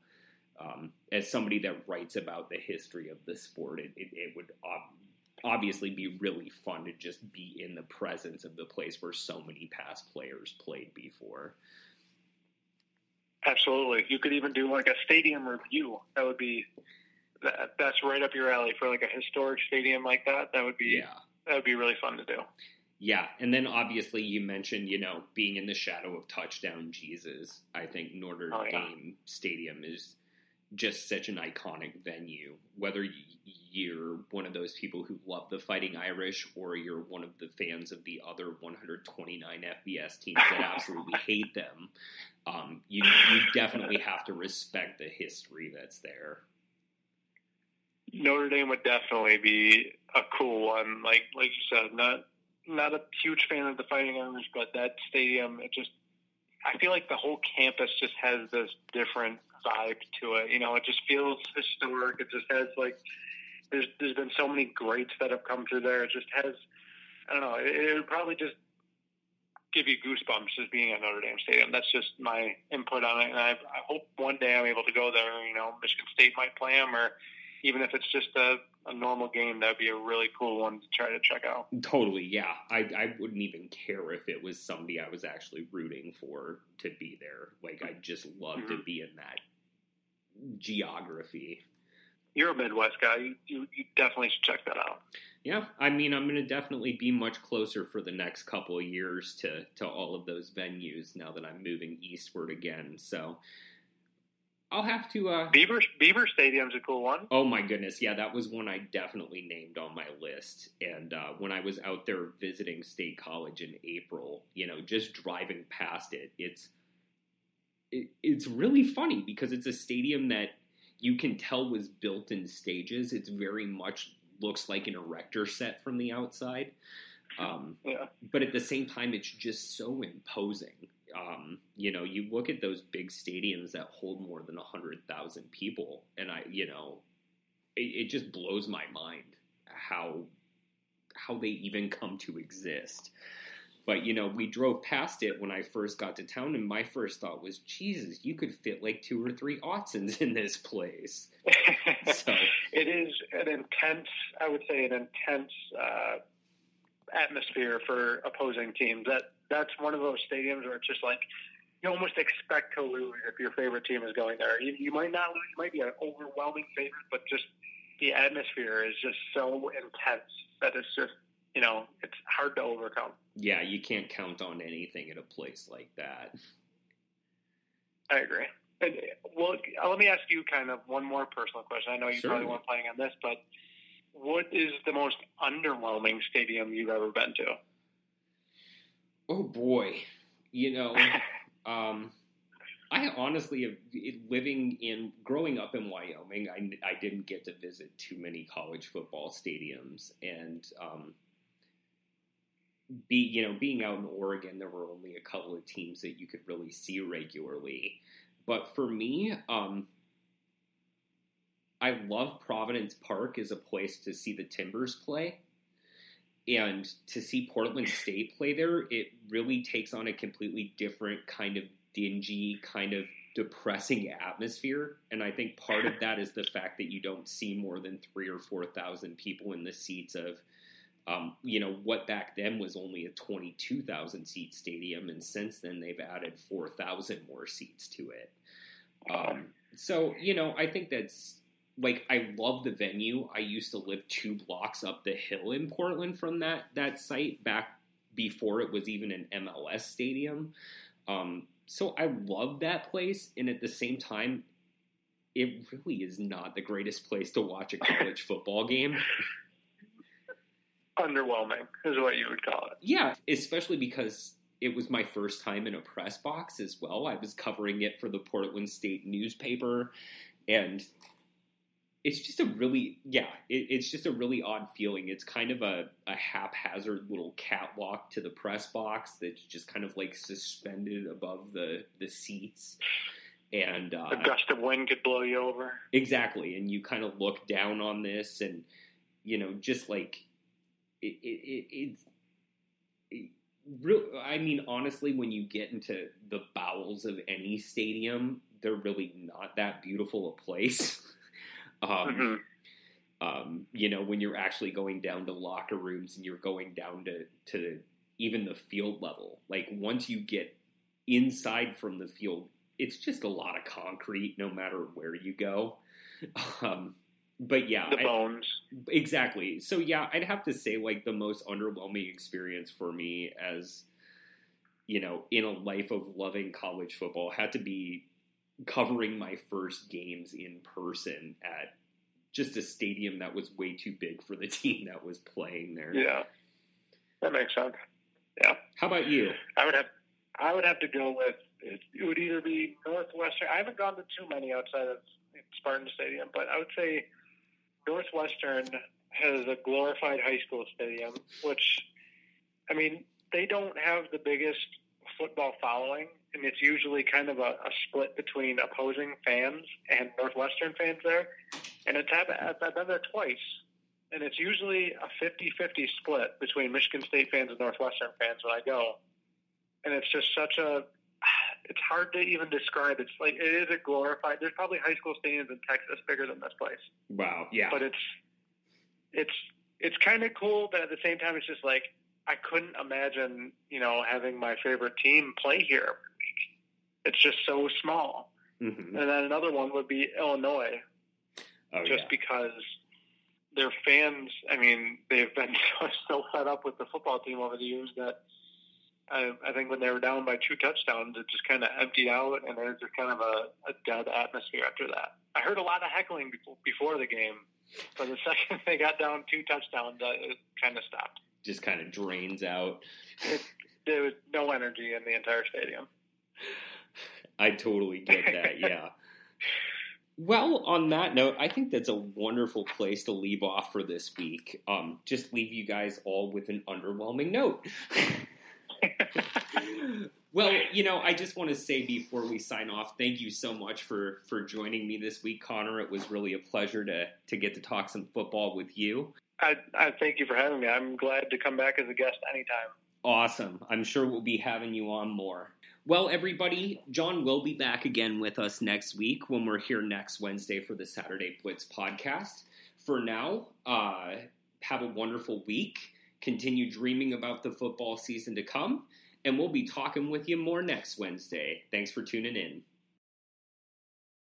Um, as somebody that writes about the history of the sport, it, it, it would ob- obviously be really fun to just be in the presence of the place where so many past players played before. Absolutely. You could even do like a stadium review. That would be that, that's right up your alley for like a historic stadium like that. That would be yeah. that would be really fun to do. Yeah, and then obviously you mentioned you know being in the shadow of touchdown Jesus. I think Notre oh, yeah. Dame Stadium is just such an iconic venue. Whether you're one of those people who love the Fighting Irish or you're one of the fans of the other 129 FBS teams that absolutely hate them, um, you you definitely have to respect the history that's there. Notre Dame would definitely be a cool one. Like like you said, not not a huge fan of the Fighting Irish, but that stadium, it just I feel like the whole campus just has this different vibe to it. You know, it just feels historic. It just has like there's there's been so many greats that have come through there. It just has I don't know. It, would probably just give you goosebumps just being at Notre Dame Stadium. That's just my input on it, and I, I hope one day I'm able to go there. You know, Michigan State might play them, or even if it's just a, a normal game, that'd be a really cool one to try to check out. Totally, yeah. I, I wouldn't even care if it was somebody I was actually rooting for to be there. Like, I just love mm-hmm. to be in that geography. You're a Midwest guy. You, you, you definitely should check that out. Yeah, I mean, I'm going to definitely be much closer for the next couple of years to to all of those venues now that I'm moving eastward again. So I'll have to. Uh, Beaver Beaver Stadium's a cool one. Oh my goodness, yeah, that was one I definitely named on my list. And uh, when I was out there visiting State College in April, you know, just driving past it, it's it, it's really funny because it's a stadium that you can tell was built in stages. It's very much looks like an erector set from the outside. Um, yeah. But at the same time, it's just so imposing. Um, you know, you look at those big stadiums that hold more than 100,000 people, and I, you know, it, it just blows my mind how how they even come to exist. But you know, we drove past it when I first got to town, and my first thought was, Jesus, you could fit like two or three Autzens in this place. so it is an intense, I would say, an intense uh, atmosphere for opposing teams. That that's one of those stadiums where it's just like you almost expect to lose if your favorite team is going there. You, you might not lose; you might be an overwhelming favorite, but just the atmosphere is just so intense that it's just you know it's hard to overcome. Yeah, you can't count on anything at a place like that. I agree. And, well, let me ask you kind of one more personal question. I know you probably weren't planning on this, but what is the most underwhelming stadium you've ever been to? Oh boy, you know, um, I honestly living in growing up in Wyoming. I, I didn't get to visit too many college football stadiums, and um, be you know being out in Oregon, there were only a couple of teams that you could really see regularly. But for me, um, I love Providence Park as a place to see the Timbers play. And to see Portland State play there, it really takes on a completely different kind of dingy, kind of depressing atmosphere. And I think part of that is the fact that you don't see more than three or 4,000 people in the seats of, um, you know, what back then was only a 22,000 seat stadium. And since then, they've added 4,000 more seats to it. Um, so, you know, I think that's like I love the venue. I used to live two blocks up the hill in Portland from that that site back before it was even an MLS stadium. Um, so I love that place, and at the same time, it really is not the greatest place to watch a college football game. Underwhelming is what you would call it. Yeah, especially because it was my first time in a press box as well. I was covering it for the Portland State newspaper, and it's just a really yeah it, it's just a really odd feeling. It's kind of a, a haphazard little catwalk to the press box that's just kind of like suspended above the the seats. And uh, a gust of wind could blow you over. Exactly. And you kind of look down on this and you know just like it, it, it's it, real i mean honestly when you get into the bowels of any stadium they're really not that beautiful a place Um, mm-hmm. um, you know, when you're actually going down to locker rooms and you're going down to, to even the field level, like once you get inside from the field, it's just a lot of concrete no matter where you go. Um, but yeah, the bones. I, exactly. So yeah, I'd have to say like the most underwhelming experience for me as you know, in a life of loving college football had to be covering my first games in person at just a stadium that was way too big for the team that was playing there. Yeah, that makes sense. Yeah. How about you? I would have, I would have to go with it. would either be Northwestern. I haven't gone to too many outside of Spartan Stadium, but I would say Northwestern has a glorified high school stadium, which, I mean, they don't have the biggest football following, and it's usually kind of a, a split between opposing fans and Northwestern fans there. And it's happened. I've been there twice, and it's usually a 50-50 split between Michigan State fans and Northwestern fans when I go, and it's just such a it's hard to even describe. It's like it is a glorified. There's probably high school stadiums in Texas bigger than this place. Wow. Yeah. But it's it's it's kind of cool, but at the same time, it's just like I couldn't imagine, you know, having my favorite team play here. It's just so small. Mm-hmm. And then another one would be Illinois, oh, just yeah. because their fans. I mean, they've been so, so fed up with the football team over the years that I, I think when they were down by two touchdowns, it just kind of emptied out, and there's just kind of a, a dead atmosphere after that. I heard a lot of heckling before, before the game, but the second they got down two touchdowns, uh, it kind of stopped. Just kind of drains out. It, there was no energy in the entire stadium. I totally get that. Yeah. Well, on that note, I think that's a wonderful place to leave off for this week. Um, just leave you guys all with an underwhelming note. well, you know, I just want to say before we sign off, thank you so much for for joining me this week, Connor. It was really a pleasure to to get to talk some football with you. I, I thank you for having me. I'm glad to come back as a guest anytime. Awesome. I'm sure we'll be having you on more. Well, everybody, John will be back again with us next week when we're here next Wednesday for the Saturday Blitz podcast. For now, uh, have a wonderful week continue dreaming about the football season to come. And we'll be talking with you more next Wednesday. Thanks for tuning in.